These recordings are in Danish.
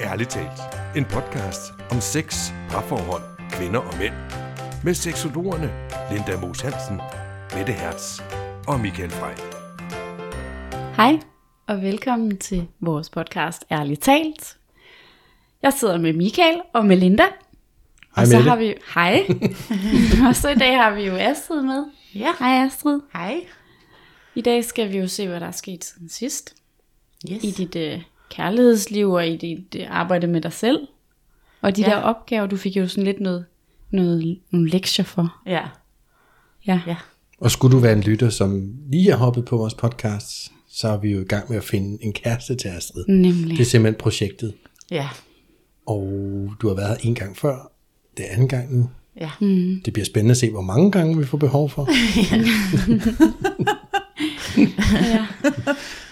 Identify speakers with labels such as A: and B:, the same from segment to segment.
A: Ærligt talt. En podcast om sex, parforhold, kvinder og mænd. Med seksologerne Linda Moos Hansen, Mette Hertz og Michael Frey.
B: Hej, og velkommen til vores podcast Ærligt Talt. Jeg sidder med Michael og med Linda.
C: Hej
B: og så
C: Mette.
B: har vi Hej. og så i dag har vi jo Astrid med.
D: Ja.
B: Hej Astrid.
D: Hej.
B: I dag skal vi jo se, hvad der er sket siden sidst.
D: Yes.
B: I dit øh, kærlighedsliv og i dit arbejde med dig selv. Og de
D: Ja.
B: der opgaver, du fik jo sådan lidt noget, noget, nogle lektier for.
D: Ja.
B: Ja.
D: Ja.
C: Og skulle du være en lytter, som lige er hoppet på vores podcast, så er vi jo i gang med at finde en kæreste til Astrid.
B: Nemlig.
C: Det er simpelthen projektet.
D: Ja.
C: Og du har været her en gang før. Det er anden gang nu.
D: Ja.
B: Mm.
C: Det bliver spændende at se, hvor mange gange vi får behov for.
B: ja.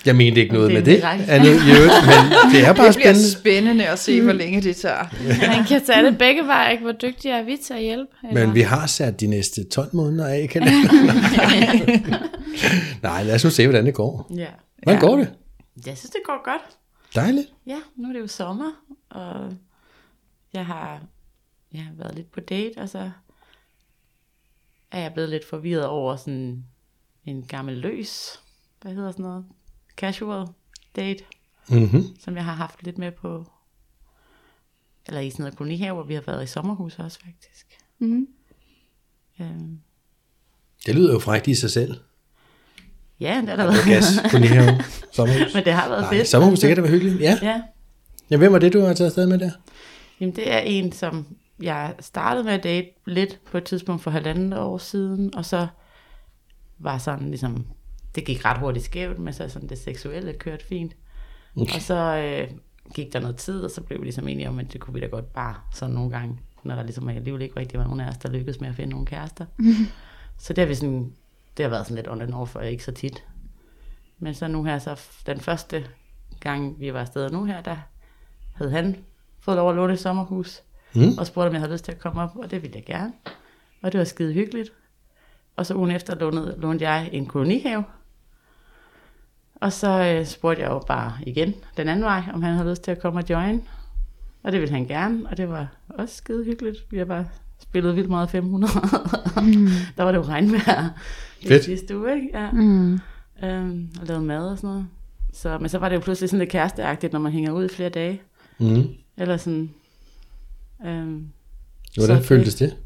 C: Jeg mente ikke noget
D: Det er
C: med det, andet, i øvrigt, men det er bare
E: Det bliver
C: spændende.
E: spændende at se, hvor længe det tager.
B: Man kan tage det begge veje, ikke? Hvor dygtige er vi til at hjælpe? eller?
C: Men vi har sat de næste 12 måneder af i kalenderen. Nej, lad os nu se, hvordan det går.
D: Ja.
C: Hvordan går det?
D: Jeg synes, det går godt.
C: Dejligt.
D: Ja, nu er det jo sommer, og jeg har, jeg har været lidt på date, og så er jeg blevet lidt forvirret over sådan en gammel løs, hvad hedder sådan noget, casual date,
C: Mm-hmm.
D: som jeg har haft lidt med på, eller i sådan noget kolonihave, hvor vi har været i sommerhus også faktisk.
B: Mhm.
D: Øhm,
C: Det lyder jo frækt i sig selv.
D: ja, det er der
C: Det er
D: været.
C: gas her sommerhus.
D: Men det har været
C: Nej,
D: fedt.
C: sommerhus, det kan da være hyggeligt. Ja.
D: Ja,
C: ja, hvem var det, du har taget afsted med der?
D: Jamen det er en, som jeg startede med at date lidt på et tidspunkt for halvandet år siden, og så var sådan ligesom, det gik ret hurtigt skævt, men så sådan det seksuelle kørte fint. Okay. Og så øh, gik der noget tid, og så blev vi ligesom enige om, at det kunne vi da godt bare sådan nogle gange, når der ligesom alligevel ikke rigtig var nogen af os, der lykkedes med at finde nogle kærester. så det har vi sådan, det har været sådan lidt on and off, og ikke så tit. Men så nu her, så den første gang, vi var afsted nu her, der havde han fået lov at låne et sommerhus,
C: Mm.
D: og spurgte, om jeg havde lyst til at komme op, og det ville jeg gerne. Og det var skide hyggeligt. Og så ugen efter lånede, lånte jeg en kolonihave. Og så øh, spurgte jeg jo bare igen den anden vej, om han havde lyst til at komme og join. Og det ville han gerne, og det var også skide hyggeligt. Vi har bare spillet vildt meget 500. Mm. der var det jo regnvejr i sidste uge, ikke? Ja.
B: Mm.
D: Øhm, og lavet mad og sådan noget. Så, men så var det jo pludselig sådan lidt kæresteagtigt, når man hænger ud i flere dage.
C: Mm.
D: Eller sådan... Øhm,
C: Hvordan
D: Så
C: føltes det?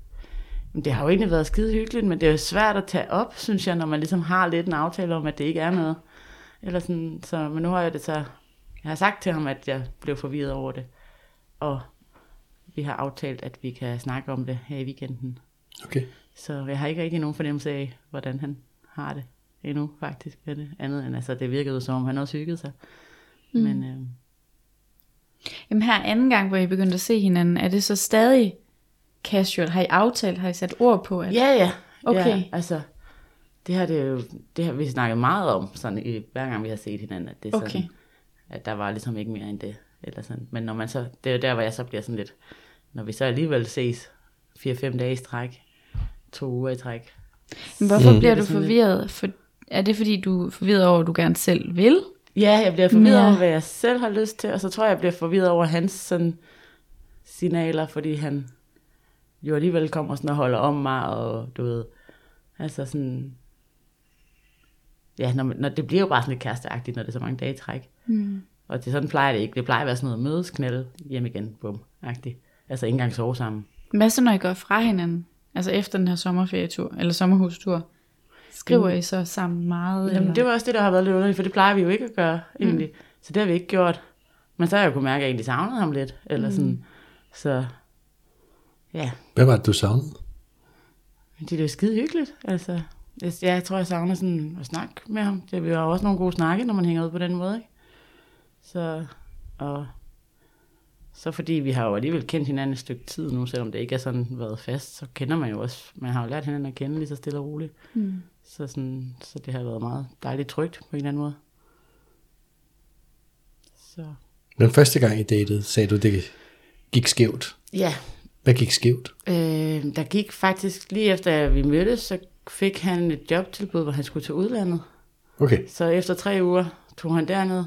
D: Det har jo egentlig været skide hyggeligt, men det er jo svært at tage op, synes jeg, når man ligesom har lidt en aftale om, at det ikke er noget. Eller sådan, så, men nu har jeg det så, jeg har sagt til ham, at jeg blev forvirret over det. Og vi har aftalt, at vi kan snakke om det her i weekenden.
C: Okay.
D: Så jeg har ikke rigtig nogen fornemmelse af, hvordan han har det endnu, faktisk, med det. Andet end, altså, det virkede jo, som om han også hyggede sig. Mm. Men øh,
B: Jamen her anden gang, hvor I begyndte at se hinanden, er det så stadig casual? Har I aftalt? Har I sat ord på? At...
D: Ja, ja.
B: Okay.
D: Ja, altså, det har det jo, det har vi snakket meget om, sådan i, hver gang vi har set hinanden, at det er
B: Okay.
D: sådan, at der var ligesom ikke mere end det. Eller sådan. Men når man så, det er jo der, hvor jeg så bliver sådan lidt, når vi så alligevel ses 4-5 dage i træk, to uger i træk.
B: Men hvorfor
C: Mm.
B: bliver du
D: lidt-
B: forvirret? For, er det fordi, du er forvirret over, at du gerne selv vil?
D: Ja, jeg bliver forvirret
B: ja.
D: over, hvad jeg selv har lyst til, og så tror jeg, jeg bliver forvirret over hans sådan, signaler, fordi han jo alligevel kommer sådan og holder om mig, og du ved, altså sådan, ja, når, når det bliver jo bare sådan lidt kæresteagtigt, når det er så mange dage i træk.
B: Mm.
D: Og det sådan plejer det ikke. Det plejer at være sådan noget mødes, knælde, hjem igen, bum, agtigt. Altså ikke engang sove sammen.
B: Hvad så, når I går fra hinanden? Altså efter den her sommerferietur, eller sommerhustur? Skriver
D: Mm.
B: I så sammen meget?
D: Jamen,
B: eller?
D: det var også det, der har været lidt underligt, for det plejer vi jo ikke at gøre, egentlig. Mm. Så det har vi ikke gjort. Men så har jeg jo kunnet mærke, at jeg egentlig savnede ham lidt. Eller sådan. Så ja,
C: Hvad var det, du savnede?
D: det er jo skide hyggeligt. Altså, jeg, jeg tror, jeg savner sådan at snakke med ham. Det er jo også nogle gode snakke, når man hænger ud på den måde. Ikke? Så, og så fordi vi har jo alligevel kendt hinanden et stykke tid nu, selvom det ikke er sådan været fast, så kender man jo også, man har jo lært hinanden at kende lige så stille og roligt.
B: Mm.
D: Så, sådan, så det har været meget dejligt trygt på en eller anden måde. Så.
C: Den første gang I datede, sagde du, det gik skævt.
D: Ja,
C: Hvad gik skævt?
D: øh, der gik faktisk lige efter vi mødtes, så fik han et jobtilbud, hvor han skulle til udlandet.
C: Okay.
D: Så efter tre uger tog han derned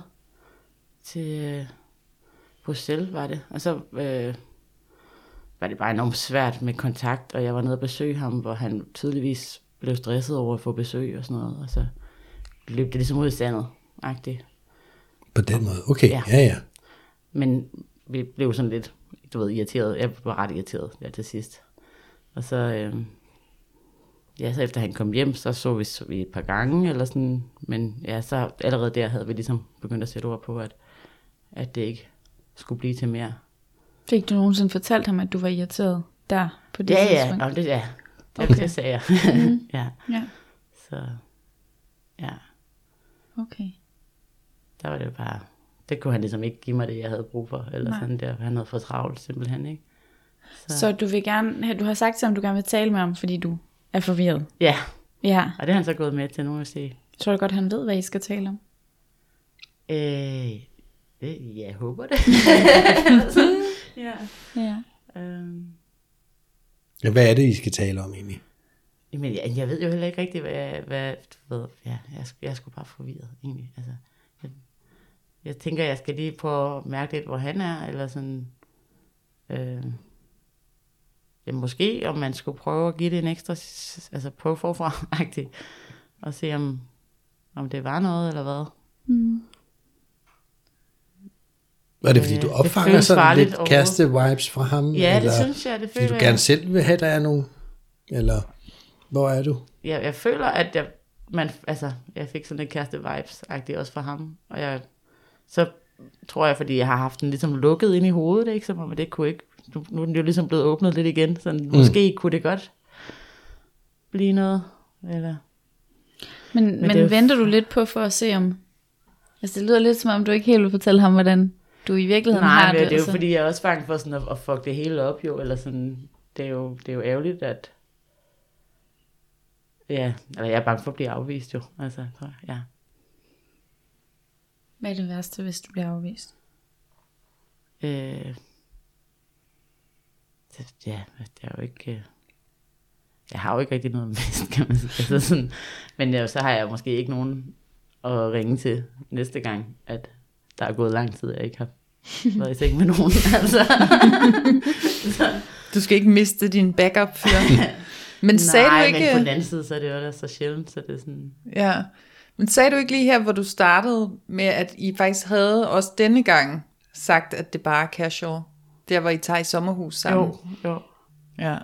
D: til, øh, Bruxelles var det. Og så øh, var det bare enormt svært med kontakt, og jeg var nede og besøge ham, hvor han tydeligvis blev stresset over at få besøg og sådan noget. Og så løb det ligesom ud i sandet, agtigt.
C: På den måde. Okay,
D: Ja.
C: ja, ja.
D: Men vi blev sådan lidt, du ved, irriteret. Jeg var ret irriteret der til sidst. Og så, øh, ja, så efter han kom hjem, så så vi, så vi et par gange, eller sådan. Men ja, så allerede der havde vi ligesom begyndt at sætte ord på, at, at det ikke skulle blive til mere.
B: Fik du nogensinde fortalt ham, at du var irriteret der på det
D: Ja, ja,
B: tidspunkt?
D: Nå, det, ja. Det,
B: Okay.
D: det sagde jeg. ja,
B: Ja,
D: så ja,
B: okay.
D: der var det bare, det kunne han ligesom ikke give mig det, jeg havde brug for, eller
B: Nej.
D: sådan der, han havde for travlt simpelthen, ikke?
B: Så du vil gerne, du har sagt til ham, du gerne vil tale med ham, fordi du er forvirret.
D: Ja,
B: Ja.
D: og det er han så gået med til nu at sige.
B: Tror du godt, han ved, hvad I skal tale om?
D: Øh, det, ja, jeg håber det. ja.
B: Ja.
D: Øhm,
C: ja. Hvad er det, I skal tale om egentlig?
D: men jeg, jeg ved jo heller ikke rigtigt, hvad, jeg- hvad du ved, ja, jeg, er jeg er sgu bare forvirret, egentlig. Altså, jeg, jeg tænker, jeg skal lige prøve at mærke lidt, hvor han er, eller sådan, øh, ja, måske om man skulle prøve at give det en ekstra, altså prøve forfra, agtigt, og se om, om det var noget, eller hvad.
B: Mm.
C: Er det fordi,
D: Øh,
C: du
D: det
C: opfanger
D: føles
C: sådan
D: farligt
C: lidt
D: overhovedet.
C: kæreste-vibes fra ham?
D: Ja,
C: eller
D: det synes jeg, det
C: Fordi
D: føler
C: du gerne
D: jeg.
C: selv vil have, der er nogen? Eller hvor er du?
D: jeg, jeg føler, at jeg, man, altså, jeg fik sådan lidt kæreste vibes også fra ham. Og jeg, så tror jeg, fordi jeg har haft den ligesom lukket ind i hovedet, ikke? Som om, det kunne ikke, nu, nu er den jo ligesom blevet åbnet lidt igen. Så mm. måske kunne det godt blive noget. Eller,
B: Men,
D: det
B: men
D: er jo-
B: venter du lidt på for at se om... Altså det lyder lidt som om, du ikke helt vil fortælle ham, hvordan du i virkeligheden
D: nej,
B: har
D: men det, det er jo
B: altså.
D: fordi, jeg er også bange for sådan at, at fuck det hele op, jo. Eller sådan, det er jo, det er jo ærgerligt, at Ja, eller jeg er bange for at blive afvist jo. Altså, så, ja.
B: Hvad er det værste, hvis du bliver afvist?
D: Øh, det, ja, det er jo ikke... øh, Jeg har jo ikke rigtig noget med kan man sige. Altså sådan, men ja, så har jeg måske ikke nogen at ringe til næste gang, at der er gået lang tid, jeg ikke har været i seng med nogen. Altså.
E: Du skal ikke miste din backup fyr. Men sagde
D: Nej,
E: du ikke...
D: men på den anden side, så er det jo da så sjældent, så det er sådan...
E: Ja. Men sagde du ikke lige her, hvor du startede med, at I faktisk havde også denne gang sagt, at det bare er casual? Der, hvor I tager i sommerhus sammen.
D: Jo, jo.
E: Ja.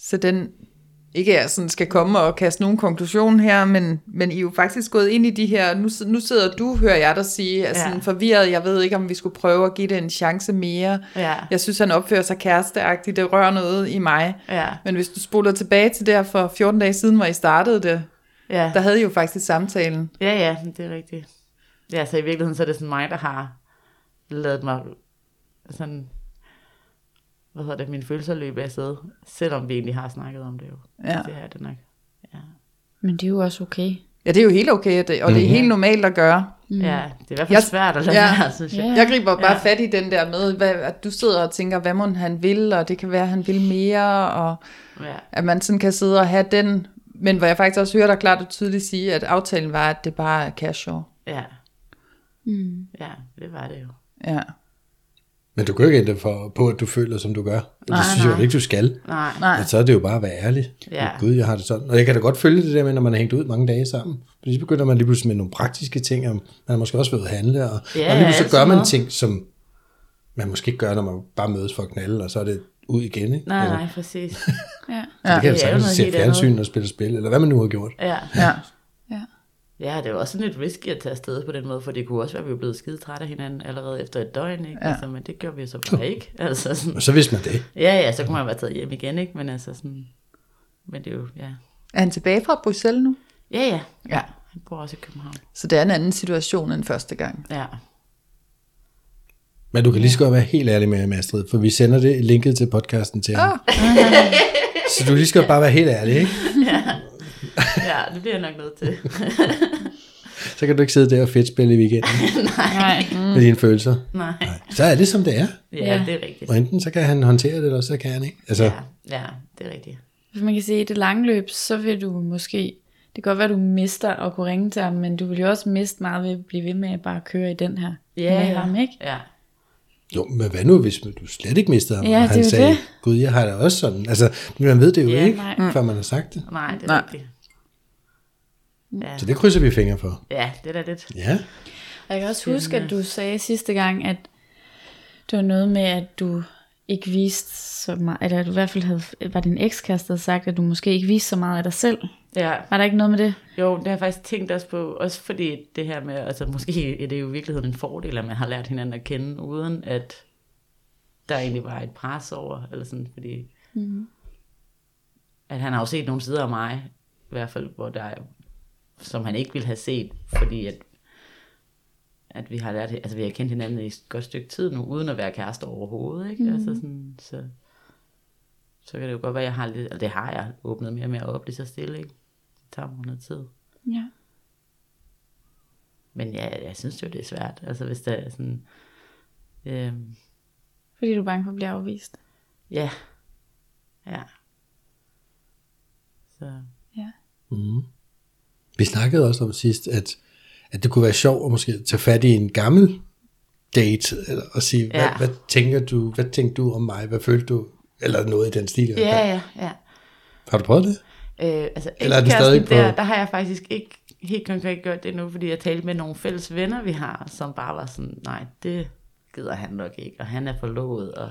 E: Så den, ikke jeg sådan skal komme og kaste nogen konklusion her, men, men I er jo faktisk gået ind i de her, nu, nu sidder du, hører jeg dig sige, er sådan
D: Ja.
E: forvirret, jeg ved ikke, om vi skulle prøve at give det en chance mere.
D: Ja,
E: Jeg synes, han opfører sig kæresteagtigt, det rører noget i mig.
D: ja,
E: Men hvis du spoler tilbage til der for 14 dage siden, hvor I startede det,
D: ja.
E: der havde I jo faktisk samtalen.
D: Ja, ja, det er rigtigt. Ja, så i virkeligheden så er det sådan mig, der har lavet mig sådan, hvad hedder det, mine følelser løbe af sted, selvom vi egentlig har snakket om det jo.
E: Ja.
D: Det er det nok. Ja,
B: Men det er jo også okay.
E: Ja, det er jo helt okay, og det, og det er helt normalt at gøre.
D: mm. ja det er i hvert fald
E: Jeg-
D: svært at lade
E: ja.
D: være, synes jeg.
B: Ja.
E: Jeg griber bare
D: Ja.
E: fat i den der med, hvad, at du sidder og tænker, hvad må han vil, og det kan være, at han vil mere, og
D: Ja,
E: at man sådan kan sidde og have den, men hvor jeg faktisk også hører dig klart og tydeligt sige, at aftalen var, at det bare er casual.
D: ja,
B: Mm.
D: ja, det var det jo.
E: Ja.
C: Men du kan jo ikke ændre for, på, at du føler, som du gør. Og det
D: Nej,
C: synes jeg jo
D: nej.
C: ikke, du skal.
D: Nej,
E: Nej.
C: Men så er det jo bare at være ærlig.
D: Ja.
C: Gud, jeg har det sådan. Og jeg kan da godt følge det der med, når man har hængt ud mange dage sammen. Fordi så begynder man lige pludselig med nogle praktiske ting, og man har måske også været handle, og,
D: Ja,
C: og lige pludselig
D: alt
C: gør man
D: noget.
C: ting, som man måske ikke gør, når man bare mødes for at knalde, og så er det ud igen. Ikke?
D: nej,
C: Eller-
D: nej, præcis.
B: Ja.
C: Så det kan
D: det er
C: se fjernsyn og spille spil, eller hvad man nu har gjort.
D: Ja.
E: Ja.
B: Ja.
D: Det var også sådan lidt risky at tage afsted på den måde, for det kunne også være, at vi var blevet skide trætte af hinanden allerede efter et døgn, ikke?
E: Ja.
D: Altså, men det gjorde vi så bare ikke. Altså sådan,
C: Og så vidste man det.
D: Ja, ja, så kunne man være taget hjem igen, ikke? Men altså sådan... Men det er jo, ja.
E: Er han tilbage fra Bruxelles nu?
D: Ja, ja.
E: Ja.
D: Han bor også i København.
E: Så det er en anden situation end første gang.
D: Ja.
C: Men du kan lige så godt være helt ærlig med, Astrid, for vi sender det linket til podcasten til ham. Så du kan lige så godt bare være helt ærlig, ikke?
D: Ja, det bliver jeg nok nødt til.
C: Så kan du ikke sidde der og fedtspille i weekenden
B: Nej.
C: med dine følelser.
D: Nej.
C: Så er det, som det er.
D: Ja,
B: Ja.
D: det er rigtigt.
C: Og enten så kan han håndtere det, eller så kan han ikke. Altså,
D: Ja, ja, det er rigtigt.
B: Hvis man kan sige, at i det lange løb, så vil du måske... Det kan godt være, at du mister at kunne ringe til ham, men du vil jo også miste meget ved at blive ved med at bare køre i den her
D: Ja,
B: med
D: ja.
B: ham, ikke?
D: Ja,
C: Jo, men hvad nu, hvis du slet ikke mister ham,
B: Ja, er
C: han sagde,
B: det.
C: gud, jeg har det også sådan. Altså, man ved det jo
D: Ja,
C: ikke,
B: nej.
C: før man har sagt det.
D: Nej, det er
E: Nej.
D: rigtigt. Ja,
C: Så det krydser vi fingre for.
D: ja, det er da lidt.
C: Ja,
B: Og jeg kan også huske, at du sagde sidste gang, at det var noget med, at du ikke viste så meget, eller at du i hvert fald havde, var din ekskæreste, havde sagt, at du måske ikke viste så meget af dig selv.
D: Ja,
B: Var der ikke noget med det?
D: jo, det har jeg faktisk tænkt også på, også fordi det her med, altså måske er det jo i virkeligheden en fordel, at man har lært hinanden at kende, uden at der egentlig var et pres over, eller sådan, fordi mm. at han har jo set nogle sider af mig, i hvert fald, hvor der er, som han ikke ville have set, fordi at, at vi har lært, altså vi har kendt hinanden i et godt stykke tid nu, uden at være kærester overhovedet, ikke? Mm. Altså sådan, så, så kan det jo godt være, at jeg har lidt, og det har jeg åbnet mere og mere op lige så stille, ikke? Det tager mig noget tid.
B: Ja.
D: Men ja, jeg synes jo, det er svært. Altså hvis der er sådan... Øhm,
B: Fordi du er bange for at blive afvist.
D: ja. Ja. Så.
B: Ja.
C: Vi snakkede også om sidst, at, at det kunne være sjovt at måske tage fat i en gammel date, eller, og sige,
D: Ja.
C: hvad, hvad, tænker du, hvad tænkte du om mig, hvad følte du, eller noget i den stil.
D: Ja, ja, ja.
C: Har du prøvet det?
D: Øh, altså,
C: Eller er den stadig på-
D: Der, der har jeg faktisk ikke helt konkret gjort det nu, fordi jeg talte med nogle fælles venner, vi har, som bare var sådan, nej, det gider han nok ikke, og han er forlovet, og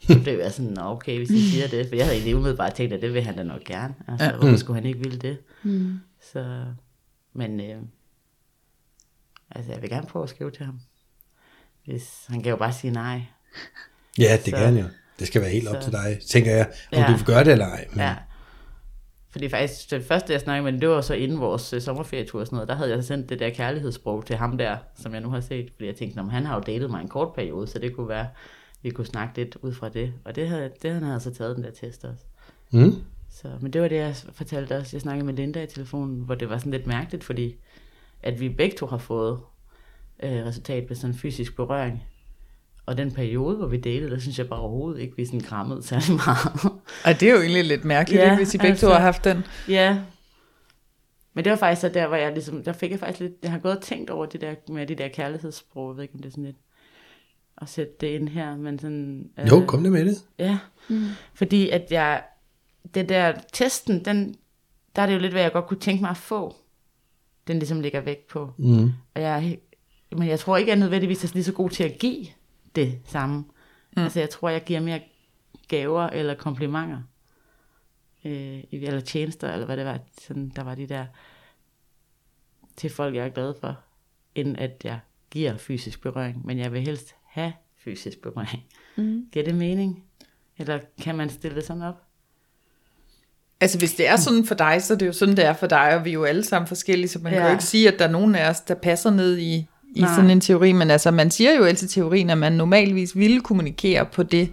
D: så blev jeg sådan, "Nå, okay, hvis I siger det, for jeg havde egentlig umiddelbart tænkt, at det vil han da nok gerne. Altså, ja. hvorfor skulle han ikke ville det? Mm. Så, men, øh, altså, jeg vil gerne prøve at skrive til ham. Hvis, han kan jo bare sige nej.
C: Ja, det
D: Så-
C: kan jeg. Det skal være helt op
D: så-
C: til dig, tænker jeg, om
D: Ja.
C: du vil gøre det eller ej. Men,
D: Ja. Fordi faktisk, det første jeg snakkede med, det var så inden vores øh, sommerferietur og sådan noget, der havde jeg sendt det der kærlighedssprog til ham der, som jeg nu har set, fordi jeg tænkte, "Nå, men han har jo datet mig en kort periode, så det kunne være, vi kunne snakke lidt ud fra det. Og det havde, det havde han så taget den der test også.
C: Mm?
D: Så, men det var det, jeg fortalte også. Jeg snakkede med Linda i telefonen, hvor det var sådan lidt mærkeligt, fordi at vi begge to har fået øh, resultat med sådan fysisk berøring. Og den periode, hvor vi datede, der synes jeg bare overhovedet ikke, vi sådan krammede særlig meget.
E: Og det er jo egentlig lidt mærkeligt,
D: Ja,
E: ja, hvis I begge altså,
D: altså-
E: to har haft den.
D: Ja. Men det var faktisk så der, hvor jeg ligesom, der fik jeg faktisk lidt, jeg har gået og tænkt over det der, med de der kærlighedssprog, jeg ved ikke, om det er sådan lidt, at sætte det ind her, men sådan... øh,
C: Jo, kom det med det.
D: Ja, mm. fordi at jeg, det der testen, den, der er det jo lidt, hvad jeg godt kunne tænke mig at få. Den ligesom ligger væk på.
C: Mm.
D: Og jeg, men jeg tror ikke, jeg er nødvendigvis er lige så god til at give det samme. Mm. Altså jeg tror, jeg giver mere gaver eller komplimenter. Øh, eller tjenester, eller hvad det var. Sådan, der var de der til folk, jeg er glad for, end at jeg giver fysisk berøring. Men jeg vil helst have fysisk berøring. Mm. Giver det mening? Eller kan man stille det sådan op?
E: Altså hvis det er sådan for dig, så er det jo sådan, det er for dig, og vi er jo alle sammen forskellige, så man ja. kan jo ikke sige, at der er nogen af os, der passer ned i, i
D: Nej.
E: sådan en teori, men altså man siger jo altid i teorien, at man normalvis ville kommunikere på det,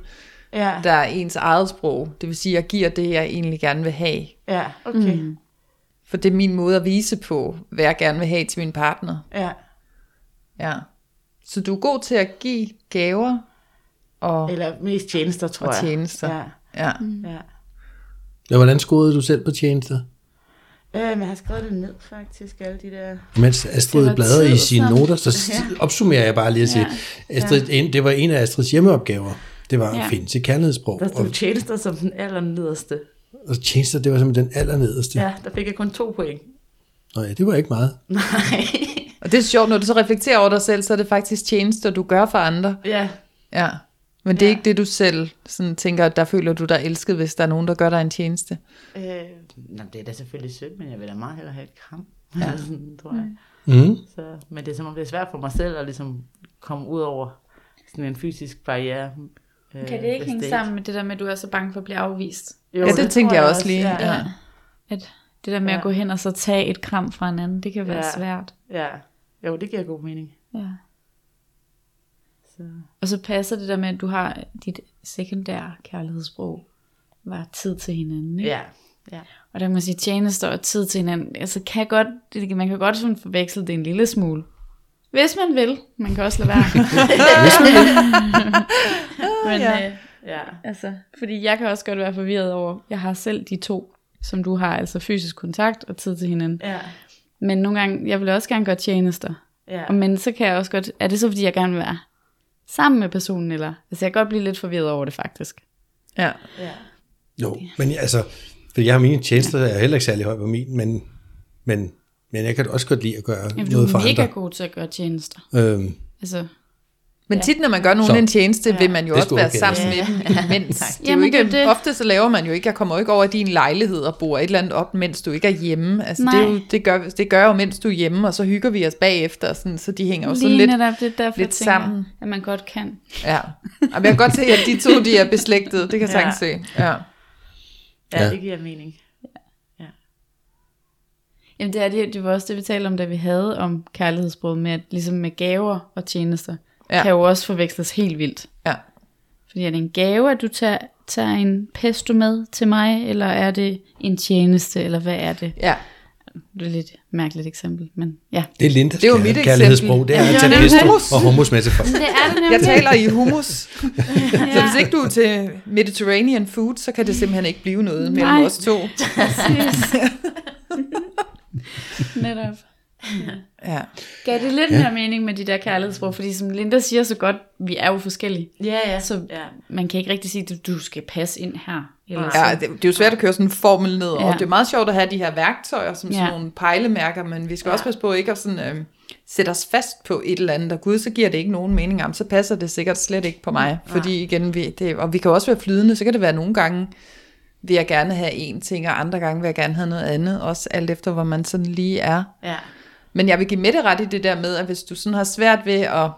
D: Ja,
E: der er ens eget sprog. Det vil sige, at jeg giver det, jeg egentlig gerne vil have.
D: ja okay. Mm.
E: For det er min måde at vise på, hvad jeg gerne vil have til min partner.
D: Ja.
E: Ja. Så du er god til at give gaver og,
D: Eller mest tjenester, tror
E: og
D: jeg.
E: tjenester.
D: Ja,
E: Ja.
D: ja.
C: Ja, hvordan scorede du selv på tjenester?
D: Øh, men jeg har skrevet det ned faktisk, alle de der...
C: Mens Astrid
B: var
C: bladrer i sine
B: så-
C: noter, så opsummerer jeg bare lige at sige, Astrid, en, det var en af Astrids hjemmeopgaver. Det var
B: Ja.
C: at finde til kærlighedssprog.
D: Der
C: Og,
D: stod tjenester som den aller nederste.
C: og tjenester, det var simpelthen den allernederste. Ja.
D: Ja, der fik jeg kun to point.
C: Nå ja, det var ikke meget.
D: Nej.
E: Og det er sjovt, når du så reflekterer over dig selv, så er det faktisk tjenester, du gør for andre.
D: ja,
E: Ja. Men det er
D: Ja.
E: ikke det, du selv sådan tænker, at der føler du dig elsket, hvis der er nogen, der gør dig en tjeneste.
D: øh, nå, det er da selvfølgelig sødt, men jeg vil da meget hellere have et kram. Ja. sådan, tror jeg.
C: Mm.
D: Så, men det er som om, det er svært for mig selv at ligesom komme ud over sådan en fysisk barriere. Øh,
B: Kan det ikke hænge
D: ikke-
B: sammen med det der med, at du er så bange for at blive afvist?
D: Jo,
E: Ja, det tænkte
D: tror
E: jeg også lige.
D: Ja, ja.
B: Ja. At det der med
D: Ja.
B: at gå hen og så tage et kram fra en anden, det kan være
D: Ja.
B: svært.
D: ja. Jo, det giver god mening.
B: Ja.
D: Så.
B: Og så passer det der med, at du har dit sekundære kærlighedssprog, var tid til hinanden. Ikke?
D: Ja, ja.
B: Og der kan man sige, tjenester og tid til hinanden, altså kan godt, det, man kan godt sådan forveksle det en lille smule. Hvis man vil, man kan også lade være. Men,
E: Ja.
B: øh,
D: ja.
B: altså, fordi jeg kan også godt være forvirret over, jeg har selv de to, som du har, altså fysisk kontakt og tid til hinanden.
D: Ja,
B: Men nogle gange, jeg vil også gerne gøre tjenester.
D: ja.
B: Og Men så kan jeg også godt, er det så fordi, jeg gerne vil være sammen med personen, eller... Altså, jeg kan godt blive lidt forvirret over det, faktisk.
E: Ja.
D: Ja.
C: Jo, men altså, for jeg har mine tjenester, jeg er heller ikke særlig høj på min, men, men, men jeg kan også godt lide at gøre
B: Jamen, du
C: noget
B: er
C: for
B: mega
C: andre.
B: god til at gøre tjenester.
C: Øhm,
B: Altså,
E: Men tit, når man gør nogen
C: Så.
E: en tjeneste, vil man jo også være
C: okay.
E: sammen
D: Ja.
E: med dem imens. Det er jo
B: Jamen,
E: ikke,
B: det.
E: Ofte så laver man jo ikke, jeg kommer jo ikke over i din lejlighed og bor et eller andet op, mens du ikke er hjemme. Altså, det, er jo,
B: Nej.
E: det, gør, det gør jo, mens du er hjemme, og så hygger vi os bagefter, sådan, så de hænger jo sådan
B: lige
E: lidt...
B: netop, det er derfor,
E: lidt
B: tænker,
E: sammen.
B: at man godt kan.
E: Ja. Jamen, jeg kan godt se, at de to de er beslægtede. Det kan jeg
D: Ja.
E: sagtens se. Ja.
D: Ja,
C: Ja.
D: ja, det giver mening.
B: Jamen det, er det, det var også det, vi talte om, da vi havde om kærlighedsbrud, med at ligesom med gaver og tjenester,
E: Ja.
B: ja. kan jo også forveksles helt vildt.
E: Ja.
B: Fordi er det en gave, at du tager, tager en pesto med til mig, eller er det en tjeneste, eller hvad er det?
E: ja.
B: Det er et lidt mærkeligt eksempel, men ja.
C: det er Lindas
E: Det jo mit
C: kærlighedssprog, det er
B: eksempel.
C: at
B: Ja,
C: tage
B: er
C: pesto
E: hummus.
C: og hummus med til folk.
B: Det er det
E: Jeg taler i hummus. Så hvis ikke du er til Mediterranean food, så kan det simpelthen ikke blive noget mellem
B: Nej.
E: os to.
B: Netop.
E: Ja.
B: Gav det lidt ja. mere mening med de der kærlighedsbrug, fordi som Linda siger så godt, vi er jo forskellige.
D: Ja, ja.
B: Så
D: ja.
B: man kan ikke rigtig sige, at du skal passe ind her. Eller.
E: Ja, det, det er jo svært at køre sådan en formel ned.
B: Ja.
E: Det er meget sjovt at have de her værktøjer som sådan
B: Ja.
E: nogle pejlemærker, men vi skal
D: Ja.
E: også passe på ikke at sådan, øh, sætte os fast på et eller andet, og gud, så giver det ikke nogen mening, jamen, så passer det sikkert slet ikke på mig. Fordi igen, vi, det, og vi kan også være flydende, så kan det være nogle gange, vil jeg gerne have en ting, og andre gange vil jeg gerne have noget andet, også alt efter, hvor man sådan lige er.
D: ja.
E: Men jeg vil give Mette ret i det der med, at hvis du sådan har svært ved at,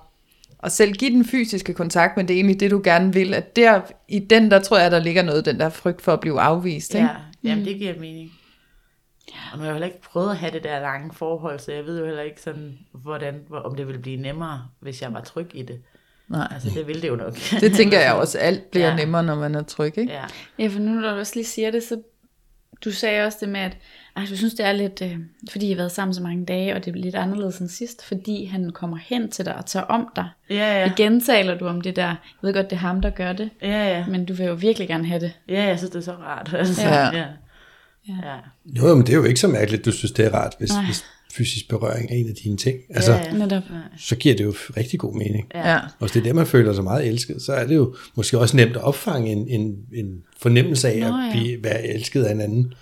E: at selv give den fysiske kontakt, men det er egentlig det, du gerne vil, at der, i den, der tror jeg, der ligger noget, den der frygt for at blive afvist. Ikke?
D: Ja, jamen det giver mening. Og nu har jeg heller ikke prøvet at have det der lange forhold, så jeg ved jo heller ikke sådan, hvordan, hvor- om det ville blive nemmere, hvis jeg var tryg i det.
E: Nej.
D: Altså det ville det jo nok.
E: Det tænker jeg også, alt bliver. Ja. nemmere, når man er tryg, ikke?
D: Ja,
B: Ja, for nu når du også lige siger det, så du sagde også det med, at ej, du synes, det er lidt, øh, fordi I har været sammen så mange dage, og det er lidt anderledes end sidst, fordi han kommer hen til dig og tager om dig.
D: ja,
B: Ja. Igen taler du om det der, jeg ved godt, det er ham, der gør det,
D: Ja, ja.
B: men du vil jo virkelig gerne have det.
D: Ja, jeg synes, det er så rart. Altså,
E: Ja.
D: ja.
B: Ja.
C: Jo, jo, men det er jo ikke så mærkeligt, du synes, det er rart, hvis,
B: Nej.
C: hvis fysisk berøring er en af dine ting. Altså,
D: ja, ja.
B: Netop.
C: så giver det jo rigtig god mening.
D: Ja.
C: Og hvis det er det, man føler sig meget elsket, så er det jo måske også nemt at opfange en, en, en fornemmelse af
B: Nå,
C: at
B: ja.
C: blive, være elsket af en anden,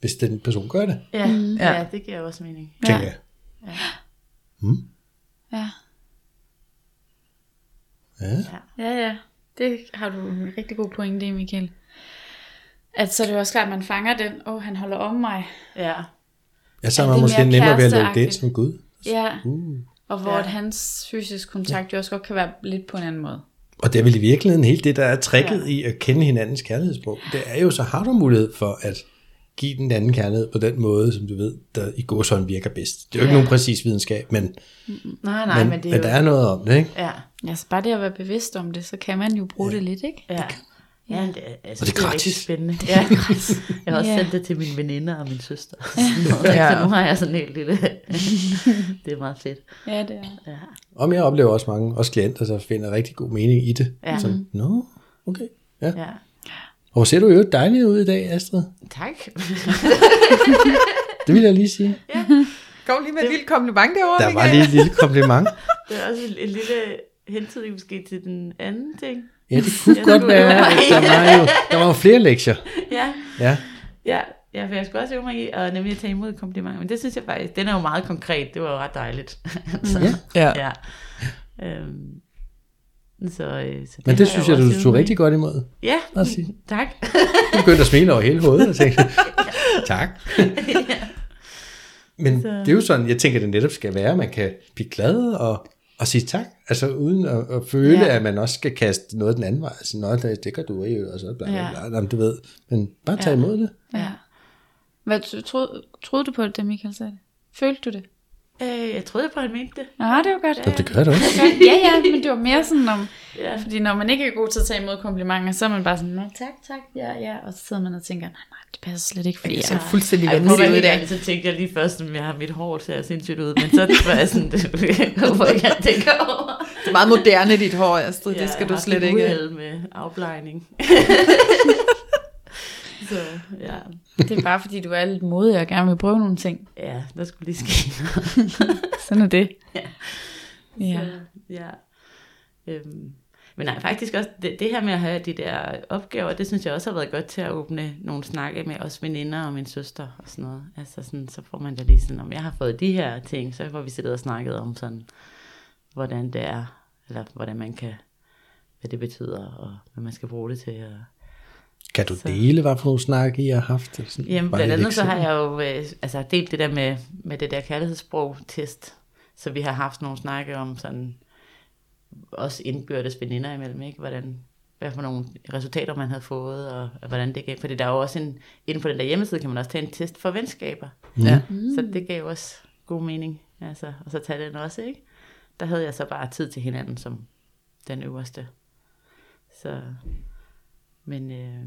C: hvis den person gør det,
D: Ja,
E: Ja.
D: ja, det giver også mening.
C: tænker jeg.
B: Ja.
C: Ja.
B: Ja, ja. Det har du en rigtig god pointe i, Michael. At så er det jo også klart, at man fanger den, åh, oh, han holder om mig.
D: Ja,
C: Ja, så er
B: Ja,
C: man måske
B: mere
C: nemmere ved at lukke det som Gud.
B: Ja,
C: Uh.
B: og hvor
D: Ja.
B: ja. at hans fysisk kontakt jo også godt kan være lidt på en anden måde.
C: Og det er vel i virkeligheden helt det, der er tricket
D: Ja.
C: i at kende hinandens kærlighedssprog. Det er jo, så har du mulighed for at give den anden kærlighed på den måde, som du ved, der i gåsøjne virker bedst. Det er jo ikke
D: Ja.
C: nogen præcis videnskab, men,
D: nej, nej,
C: men,
D: men, det er
C: men
D: jo...
C: der er noget om det, ikke?
D: Ja,
B: Ja, så bare det at være bevidst om det, så kan man jo bruge ja. det lidt, ikke?
D: ja. Ja, det, er- altså,
C: Og det er gratis.
D: spændende. Ja, jeg har også
B: Ja.
D: sendt det til mine veninder og min søster.
E: Ja.
D: ja. Så nu har jeg sådan en helt lille... det er meget fedt.
B: Ja, det er.
D: Ja.
C: Om jeg oplever også mange, også klienter, der finder rigtig god mening i det.
D: Ja.
C: Så, nå, okay. Ja.
D: ja.
C: Og hvor ser du jo dejligt ud i dag, Astrid.
D: Tak.
C: Det vil jeg lige sige.
E: Kom lige med et lille kompliment derovre.
C: Der var lige et lille kompliment.
D: Det er også en, lille hentydning måske til den anden ting.
C: Ja, det kunne godt være. at Der var jo der var jo flere lektier.
D: Ja,
C: Ja.
D: ja, ja for jeg skulle også øve mig i at nemlig at tage imod komplimenter. Men det synes jeg faktisk, den er jo meget konkret. Det var jo ret dejligt. så,
C: Ja.
E: Ja.
D: ja. Øhm, så, øh, så
C: Men det synes jeg,
D: også
C: du tog rigtig godt imod.
D: Ja, tak.
C: Du begyndte at smile over hele hovedet og tænkte, tak. Men
D: Så-
C: det er jo sådan, jeg tænker, det netop skal være, at man kan blive glad og, og sige tak, altså uden at, at føle,
D: Ja.
C: at man også skal kaste noget den anden vej. Altså, Nå, det, det gør du ikke, og så bla bla bla. Du ved, men bare tag
D: Ja.
C: imod det.
B: Ja. Hvad, tro- troede, troede du på det, Michael sagde det? Følte du det?
D: Øh, jeg troede på, at han mente det.
B: Nå, det var godt.
C: Jamen, det gør det også.
B: Ja, ja, men det var mere sådan om,
D: Ja.
B: fordi når man ikke er god til at tage imod komplimenter, så er man bare sådan, Nå, tak, tak, ja, ja, og så sidder man og tænker, nej, nej, det passer slet ikke, fordi
E: Det
B: jeg
E: er fuldstændig
D: at være
E: ud
D: så tænkte jeg lige først, om jeg har mit hår ser sindssygt ud, men så var jeg sådan, det hvorfor ikke jeg tænker over.
E: Det er meget moderne, dit hår, Astrid. det skal
D: jeg
E: du
D: har
E: slet ikke.
D: uheld med afblejning. så ja,
B: Det er bare fordi, du er lidt modig og gerne vil prøve nogle ting.
D: ja, der skulle lige ske.
B: Sådan er det. Ja.
D: Så, ja. Øhm, men nej, faktisk også det, det her med at have de der opgaver, det synes jeg også har været godt til at åbne nogle snakke med os veninder og min søster og sådan noget. Altså sådan, så får man da lige sådan, om jeg har fået de her ting, så får vi siddet og snakket om sådan, hvordan det er, eller hvordan man kan, hvad det betyder, og hvad man skal bruge det til. Og,
C: Kan du
D: Så-
C: dele, hvad for nogle snakke I har haft? Eller sådan?
D: Jamen, blandt
C: et
D: andet så har jeg jo øh, altså, delt det der med, med det der kærlighedssprog-test, så vi har haft nogle snakke om sådan, også indbyrdes veninder imellem, ikke? Hvordan, hvad for nogle resultater man havde fået, og, og hvordan det gav. Fordi der er jo også en, inden på den der hjemmeside, kan man også tage en test for venskaber.
E: Ja.
D: Mm. Så det gav også god mening, altså, og så tage den også, ikke? Der havde jeg så bare tid til hinanden som den øverste. Så, men, øh,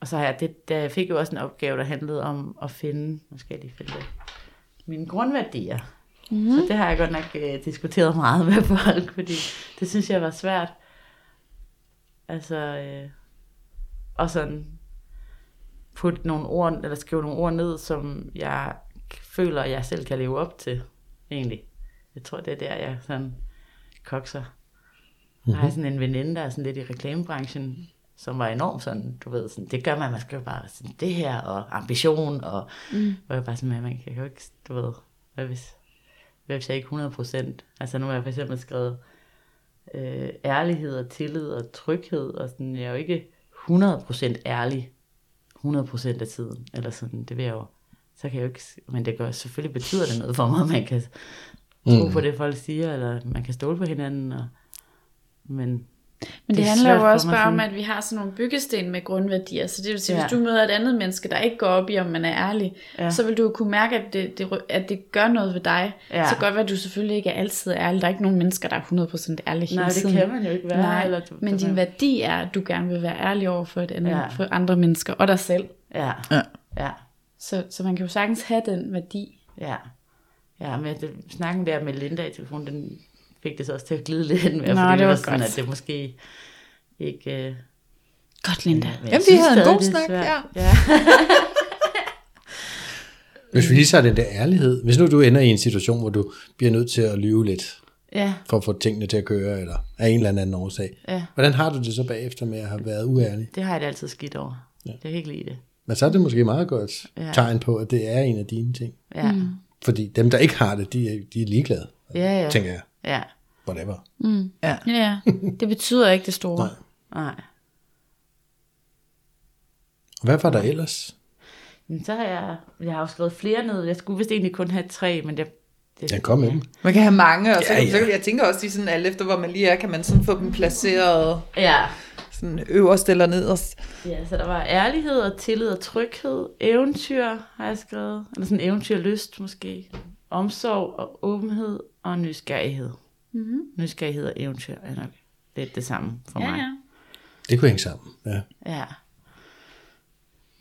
D: og så har jeg, det, der jeg fik jo også en opgave, der handlede om at finde, nu skal jeg lige finde det, mine grundværdier. Mm. Så det har jeg godt nok øh, diskuteret meget med folk, fordi det synes jeg var svært. Altså, øh, og sådan putte nogle ord, eller skrive nogle ord ned, som jeg føler, jeg selv kan leve op til, egentlig. Jeg tror, det er der, jeg sådan kokser. Mm-hmm. Jeg har sådan en veninde, der er sådan lidt i reklamebranchen, som var enormt sådan, du ved, sådan, det gør man, man skal jo bare sådan det her, og ambition, og mm. hvor jeg bare sådan, man kan jo ikke, du ved, hvad hvis, hvad hvis jeg ikke 100 procent, altså nu har jeg for eksempel skrevet øh, ærlighed og tillid og tryghed, og sådan, jeg er jo ikke 100 procent ærlig, 100 procent af tiden, eller sådan, det vil jeg jo, så kan jeg jo ikke, men det gør, selvfølgelig betyder det noget for mig, at man kan tro
C: Mm.
D: på det, folk siger, eller man kan stole på hinanden, og, men
B: Men
D: Det
B: det,
D: er
B: handler jo også bare om, at vi har sådan nogle byggesten med grundværdier. Så det vil sige,
D: Ja.
B: hvis du møder et andet menneske, der ikke går op i, om man er ærlig,
D: Ja.
B: så vil du jo kunne mærke, at det, det, at det gør noget ved dig.
D: Ja.
B: Så godt være, at du selvfølgelig ikke er altid ærlig. Der er ikke nogen mennesker, der er 100% ærlige hele
D: nej, det
B: tiden.
D: kan man jo ikke være.
B: Nej,
D: eller, du,
B: men din værdi er, at du gerne vil være ærlig over for, et andet,
D: Ja.
B: ja. for andre mennesker og dig selv.
D: Ja,
E: Ja.
D: ja,
B: Så, så man kan jo sagtens have den værdi.
D: ja. Ja, men det, snakken der med Linda i telefonen, den fik det så også til at glide lidt mere,
B: Nå,
D: fordi
B: det var
D: sådan,
B: godt.
D: at det måske ikke... Øh,
B: Godt, Linda.
D: men
E: Jamen, vi
D: synes
E: havde en god
D: det
E: snak,
D: svært.
E: ja.
D: ja.
C: Hvis vi lige tager den der ærlighed. Hvis nu du ender i en situation, hvor du bliver nødt til at lyve lidt,
D: Ja,
C: for at få tingene til at køre, eller af en eller anden årsag.
D: ja,
C: Hvordan har du det så bagefter med at have været uærlig?
D: det har jeg det altid skidt over. Ja. Det kan ikke lide det.
C: Men så er det måske meget godt
D: Ja.
C: tegn på, at det er en af dine ting.
D: Ja, mm.
C: Fordi dem, der ikke har det, de er, de er ligeglade,
D: ja, ja.
C: tænker jeg.
D: Ja,
C: Whatever.
B: Ja, ja. Det betyder ikke det store.
C: Nej.
D: nej.
C: Hvad var der ellers?
D: Men så har jeg, jeg har jo skrevet flere ned. Jeg skulle vist egentlig kun have tre, men det... det
C: Ja, kom med dem.
E: Man kan have mange, og så,
C: Ja,
E: ja,
C: ja.
E: ja. så jeg tænker også, de sådan alt efter, hvor man lige er, kan man sådan få dem placeret
D: Ja,
E: sådan øverst eller nederst.
D: Ja, så der var ærlighed og tillid og tryghed. Eventyr har jeg skrevet. Eller sådan eventyrlyst måske. Omsorg og åbenhed og nysgerrighed. Mm-hmm. Nysgerrighed og eventyr er nok lidt det samme for
B: Ja,
D: mig.
B: ja.
C: Det kunne hænge sammen. Ja.
D: Ja.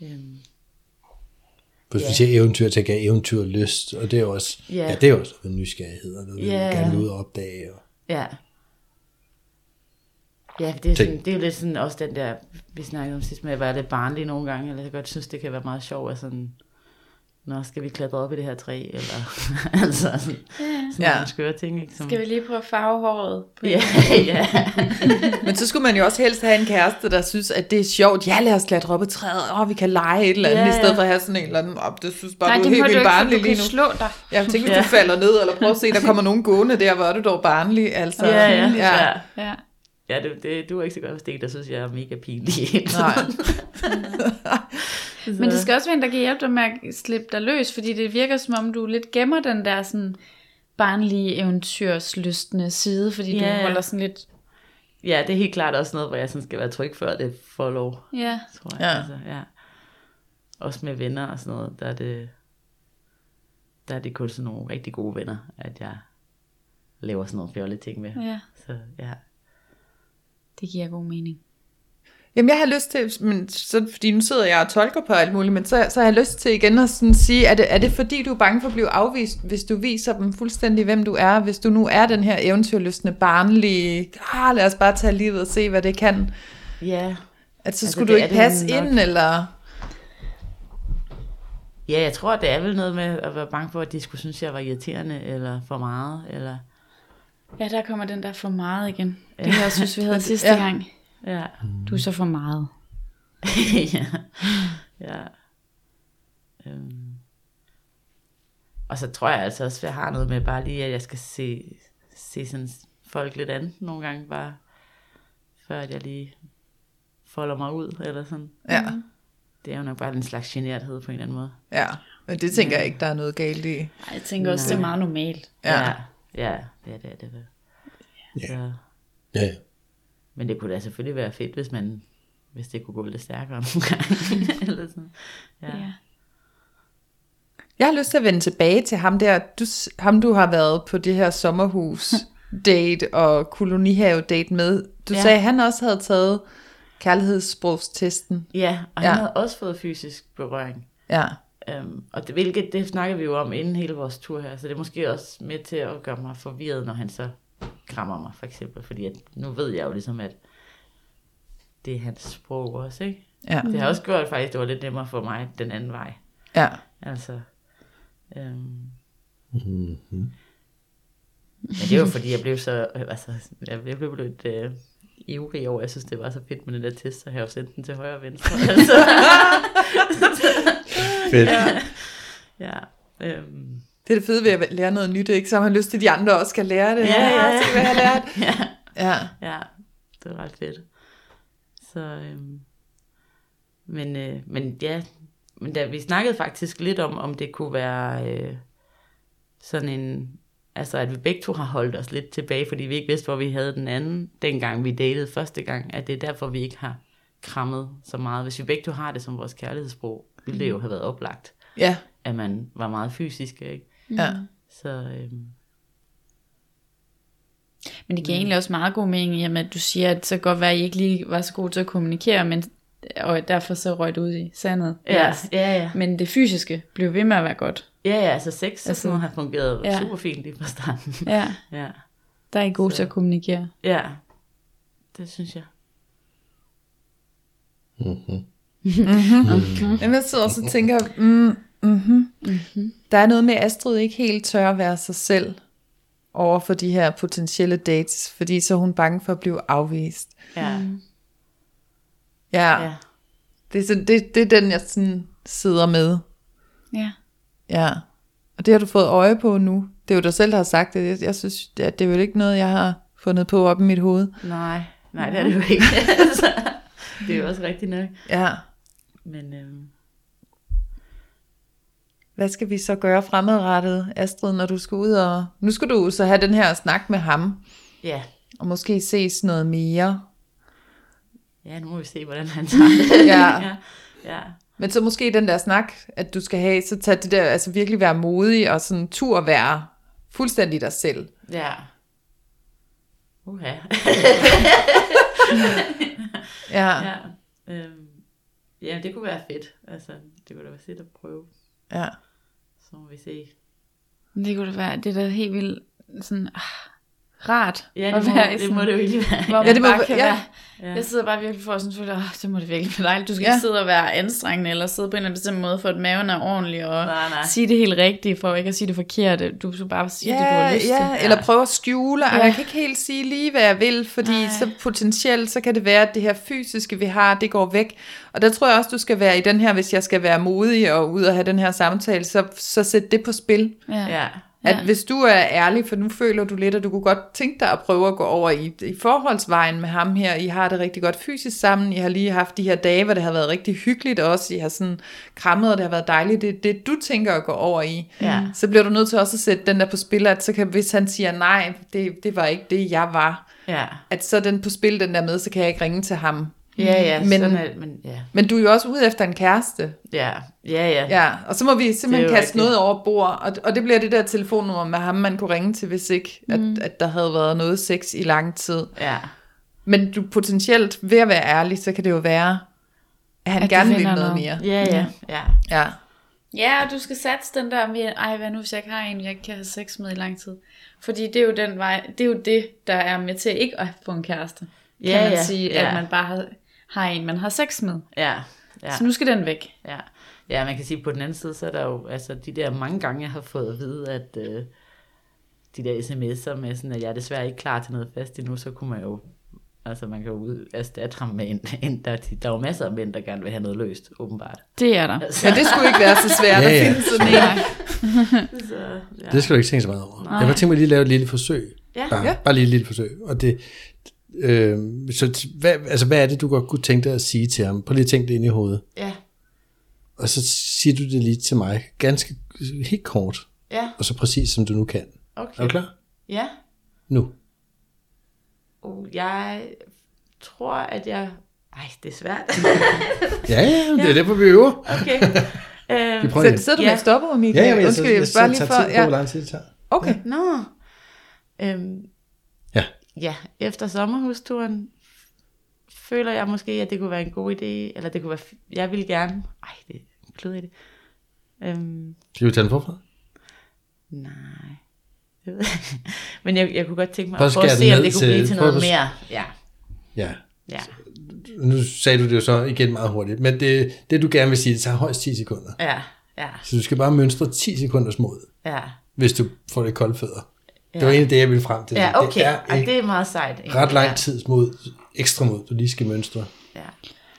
D: Øhm,
C: Hvis
D: Ja.
C: vi siger eventyr, tænker jeg eventyr og lyst, og det er også,
D: Ja.
C: ja, det er også en nysgerrighed, og noget,
D: Ja.
C: yeah. gerne vil ud og opdage. Og,
D: ja. Ja, det er, sådan, det er jo lidt sådan også den der, vi snakkede om sidst med at være lidt barnlig nogle gange, eller jeg godt synes, det kan være meget sjovt, at sådan, Nå, skal vi klatre op i det her træ, eller altså sådan, sådan
E: Ja.
D: nogle skøre ting, ikke? Som,
B: Skal vi lige prøve at farve håret? På
D: Ja, ja.
E: Men så skulle man jo også helst have en kæreste, der synes, at det er sjovt. Ja, lad os klatre op i træet. Åh, oh, vi kan lege et eller andet,
D: Ja,
E: ja, i stedet
D: ja.
E: for at have sådan en eller anden op. Det synes bare,
B: Nej,
E: du er helt vildt barnlig
B: du
E: lige
B: kan
E: nu.
B: slå dig.
E: Jeg tænker, hvis
D: Ja.
E: du falder ned, eller prøv at se, der kommer nogen gående der, hvor er du dog barnlig. Altså.
D: Ja, ja, ja.
B: Ja.
D: Ja, det, det, du er ikke så godt hos det, der synes jeg er mega pinlig.
E: Nej.
B: Men det skal også være en, der kan hjælpe dig med at slippe dig løs, fordi det virker som om, du lidt gemmer den der sådan barnlige eventyrslystende side, fordi
D: Ja,
B: du holder sådan lidt...
D: Ja, det er helt klart også noget, hvor jeg sådan skal være tryg før det får lov,
B: Ja,
D: tror jeg.
E: Ja.
D: Altså, ja. Også med venner og sådan noget, der er det, der er det kun sådan nogle rigtig gode venner, at jeg laver sådan nogle fjollige ting med.
B: ja,
D: Så ja.
B: det giver god mening.
E: Jamen, jeg har lyst til, men så, fordi nu sidder jeg og tolker på alt muligt, men så, så har jeg lyst til igen at sådan sige, er det, er det fordi, du er bange for at blive afvist, hvis du viser dem fuldstændig, hvem du er, hvis du nu er den her eventyrlystende, barnlige, ah, lad os bare tage livet og se, hvad det kan,
D: Ja,
E: at så
D: Altså,
E: skulle du ikke passe
D: nok.
E: ind, eller...
D: ja, jeg tror, det er vel noget med at være bange for, at de skulle synes, jeg var irriterende, eller for meget, eller...
B: Ja, der kommer den der for meget igen. Det jeg synes, vi havde sidste
E: Ja.
B: gang.
D: Ja.
B: Du er så for meget.
D: ja. ja. Øhm. Og så tror jeg altså også, at jeg har noget med bare lige, at jeg skal se, se sådan folk lidt andet nogle gange, bare før at jeg lige folder mig ud, eller sådan.
E: Ja,
D: Det er jo nok bare en slags generthed på en eller anden måde.
E: ja. Men det tænker jeg ikke, der er noget galt i.
B: Ej, Jeg tænker også, det er meget normalt.
E: Ja.
D: Ja, ja det er det. Er det.
C: Ja.
D: Så,
C: Ja, ja.
D: Men det kunne da selvfølgelig være fedt, hvis man hvis det kunne gå lidt stærkere nogle gange. eller sådan. Ja.
B: Ja.
E: Jeg har lyst til at vende tilbage til ham der, du, ham du har været på det her sommerhus date og kolonihave date med. Du ja. Sagde, at han også havde taget kærlighedssprogstesten.
D: ja, og
E: Ja.
D: han havde også fået fysisk berøring.
E: Ja,
D: Um, og det, hvilket, det snakker vi jo om inden hele vores tur her, så det er måske også med til at gøre mig forvirret, når han så krammer mig, for eksempel. Fordi at, nu ved jeg jo ligesom, at det er hans sprog også, ikke?
E: ja,
D: Det har også gjort at faktisk, det var lidt nemmere for mig den anden vej.
E: ja.
D: Altså, øhm, men det jo fordi, jeg blev så, øh, altså, jeg blev, blev lidt øh, ivrig over, jeg synes, det var så fedt med den der test, så jeg har jo sendt den til højre og venstre. altså,
C: Fedt.
D: ja, øhm,
E: Det er det fede ved at lære noget nyt, ikke? Så har man lyst til, at de andre også skal lære det.
D: Ja, ja, ja.
E: Se, hvad jeg har lært.
D: ja.
E: Ja,
D: Ja, det var ret fedt. Så, øhm, men, øh, men ja, men da, vi snakkede faktisk lidt om, om det kunne være øh, sådan en, altså at vi begge to har holdt os lidt tilbage, fordi vi ikke vidste, hvor vi havde den anden, dengang vi datede første gang, at det er derfor, vi ikke har krammet så meget. Hvis vi begge to har det som vores kærlighedssprog, ville det jo have været oplagt,
E: ja,
D: at man var meget fysisk, ikke?
E: Ja.
D: Så øhm,
B: Men det giver egentlig også meget god mening, jamen, at du siger, at så kan godt være, at I ikke lige var så gode til at kommunikere, men, og derfor så røg det ud i sandet.
D: ja, ja, ja.
B: Men det fysiske blev ved med at være godt.
D: Ja, ja, altså sex og
B: Altså,
D: sådan har fungeret
B: ja.
D: super fint lige fra starten.
B: Ja,
D: ja.
B: der er I gode
D: Så-
B: til at kommunikere.
D: Ja, det synes jeg.
E: Jamen, jeg sidder også og tænker, mm, mm-hmm. Mm-hmm. der er noget med, at Astrid ikke helt tør at være sig selv over for de her potentielle dates, fordi så er hun bange for at blive afvist.
D: Ja, mm.
E: Ja, ja. Det, er så, det, det er den, jeg sådan sidder med.
B: Ja.
E: Ja, og det har du fået øje på nu. Det er jo dig selv, der har sagt det. Jeg, jeg synes, det, det er jo ikke noget, jeg har fundet på op i mit hoved.
D: Nej, nej, det er det jo ikke. det er jo også rigtigt nok.
E: Ja,
D: Men øhm,
E: hvad skal vi så gøre fremadrettet, Astrid, når du skal ud og... Nu skal du så have den her snak med ham,
D: ja,
E: og måske ses noget mere.
D: ja, nu må vi se, hvordan han tager det.
E: Ja.
D: ja, ja.
E: Men så måske den der snak, at du skal have, så tage det der, altså virkelig være modig, og sådan tur være fuldstændig dig selv.
D: ja. Uha.
E: Ja,
D: ja. Øhm, ja, det kunne være fedt. Altså, det kunne da være fedt at prøve.
E: ja.
D: Så må vi se.
B: Det kunne da være, det er da helt vildt sådan, ah, rart
D: Ja,
B: at
D: det må,
B: være i
D: det,
B: sådan,
D: må det jo egentlig være.
B: hvor
E: Ja, det må
B: bare kan
E: ja.
B: være,
D: Ja.
B: Jeg sidder bare virkelig for at sådan føle, oh, det må det virkelig være dejligt. Du skal
E: Ja.
B: ja. ikke sidde og være anstrengende, eller sidde på en eller anden bestemt måde, for at maven er ordentlig, og
D: Nej, nej.
B: sige det helt rigtige, for ikke at sige det forkerte. Du skal bare sige det, du har lyst
E: ja,
B: til.
E: eller prøve at skjule, ja.
B: Ja.
E: jeg kan ikke helt sige lige, hvad jeg vil, fordi
B: Nej.
E: så potentielt, så kan det være, at det her fysiske, vi har, det går væk. Og der tror jeg også, du skal være i den her, hvis jeg skal være modig og ud og have den her samtale, så, så sæt det på spil.
B: Ja.
D: Ja,
E: At
B: Ja.
E: hvis du er ærlig, for nu føler du lidt, at du kunne godt tænke dig at prøve at gå over i, i forholdsvejen med ham her. I har det rigtig godt fysisk sammen. I har lige haft de her dage, hvor det har været rigtig hyggeligt også. I har sådan krammet, og det har været dejligt. Det er det, du tænker at gå over i.
D: Ja.
E: Så bliver du nødt til også at sætte den der på spil, at så kan, hvis han siger nej, det, det var ikke det, jeg var.
D: ja.
E: At så den på spil, den der med, så kan jeg ikke ringe til ham.
D: Ja, ja,
E: Men-
D: sådan er, men ja,
E: Men du er jo også ude efter en kæreste.
D: ja, ja, ja.
E: Ja, og så må vi simpelthen kaste
D: rigtigt.
E: noget over bord, og, og det bliver det der telefonnummer med ham, man kunne ringe til, hvis ikke, at,
B: Mm.
E: at der havde været noget sex i lang tid.
D: ja.
E: Men du potentielt, ved at være ærlig, så kan det jo være, at han
B: At
E: gerne vil noget
B: noget.
E: mere.
D: Ja, ja, ja.
E: Ja,
B: Ja, og du skal satse den der med, ej, hvad nu hvis jeg ikke har en, jeg ikke kan have sex med i lang tid. Fordi det er jo den vej, det er jo det, der er med til ikke at få en kæreste. Kan
D: Ja,
B: man
D: ja,
B: sige,
D: ja.
B: at man bare har, har en, man har sex med.
D: Ja, ja,
B: Så nu skal den væk.
D: ja. Ja, man kan sige, på den anden side, så er der jo altså de der mange gange, jeg har fået at vide, at øh, de der sms'er med sådan, at jeg er desværre ikke klar til noget fast endnu, så kunne man jo, altså man kan jo ud erstatte ham med en, en der, der er jo masser af mænd, der gerne vil have noget løst, åbenbart.
B: Det er der.
E: Ja, det skulle ikke være så svært
C: Ja,
E: at
C: ja.
E: finde sådan en.
D: Så, ja.
C: Det skal du ikke tænke så meget over. Jeg vil tænke mig lige at lave et lille forsøg.
D: Ja.
C: Bare,
E: Ja.
C: bare lige et lille forsøg. Og det, øh, så hvad, altså, hvad er det, du godt kunne tænke dig at sige til ham? Prøv lige at tænke det ind i hovedet.
D: ja,
C: Og så siger du det lige til mig. Ganske helt kort.
D: ja,
C: Og så præcis som du nu kan.
D: okay.
C: Er du klar?
D: Ja,
C: Nu.
D: og jeg tror, at jeg... Ej, det er svært.
C: Ja, ja, det er derfor, vi øver.
D: okay. Øhm,
E: Så sidder du med
D: Ja.
E: et stopper, Michael?
C: Ja, ja, men jeg,
E: Undskyld,
C: jeg, jeg,
E: jeg bare lige
C: tager
E: for...
C: tid på, hvor
E: Ja.
C: lang tid det tager.
E: Okay.
D: Nå. Øhm,
C: Ja.
D: Ja, efter sommerhusturen føler jeg måske, at det kunne være en god idé, eller det kunne være, jeg vil gerne, ej, det klud i det. Øhm,
C: Skal vi tage den forfra?
D: nej, ved. Men jeg, jeg kunne godt tænke mig
C: at
D: prøve at se, om det kunne
C: til-
D: blive til noget mere. Ja,
C: Ja.
D: ja,
C: Nu sagde du det jo så igen meget hurtigt. Men det, det du gerne vil sige, det tager højst 10 sekunder.
D: ja, ja,
C: Så du skal bare mønstre 10 sekunders mod,
D: ja.
C: hvis du får det kolde fødder. Det
D: Ja.
C: var egentlig det, jeg ville frem til.
D: Ja, okay.
C: Det er
D: Ej, det er meget sejt. egentlig.
C: ret lang
D: Ja,
C: tids mod, ekstra mod, du lige skal mønstre.
D: Ja. Ej,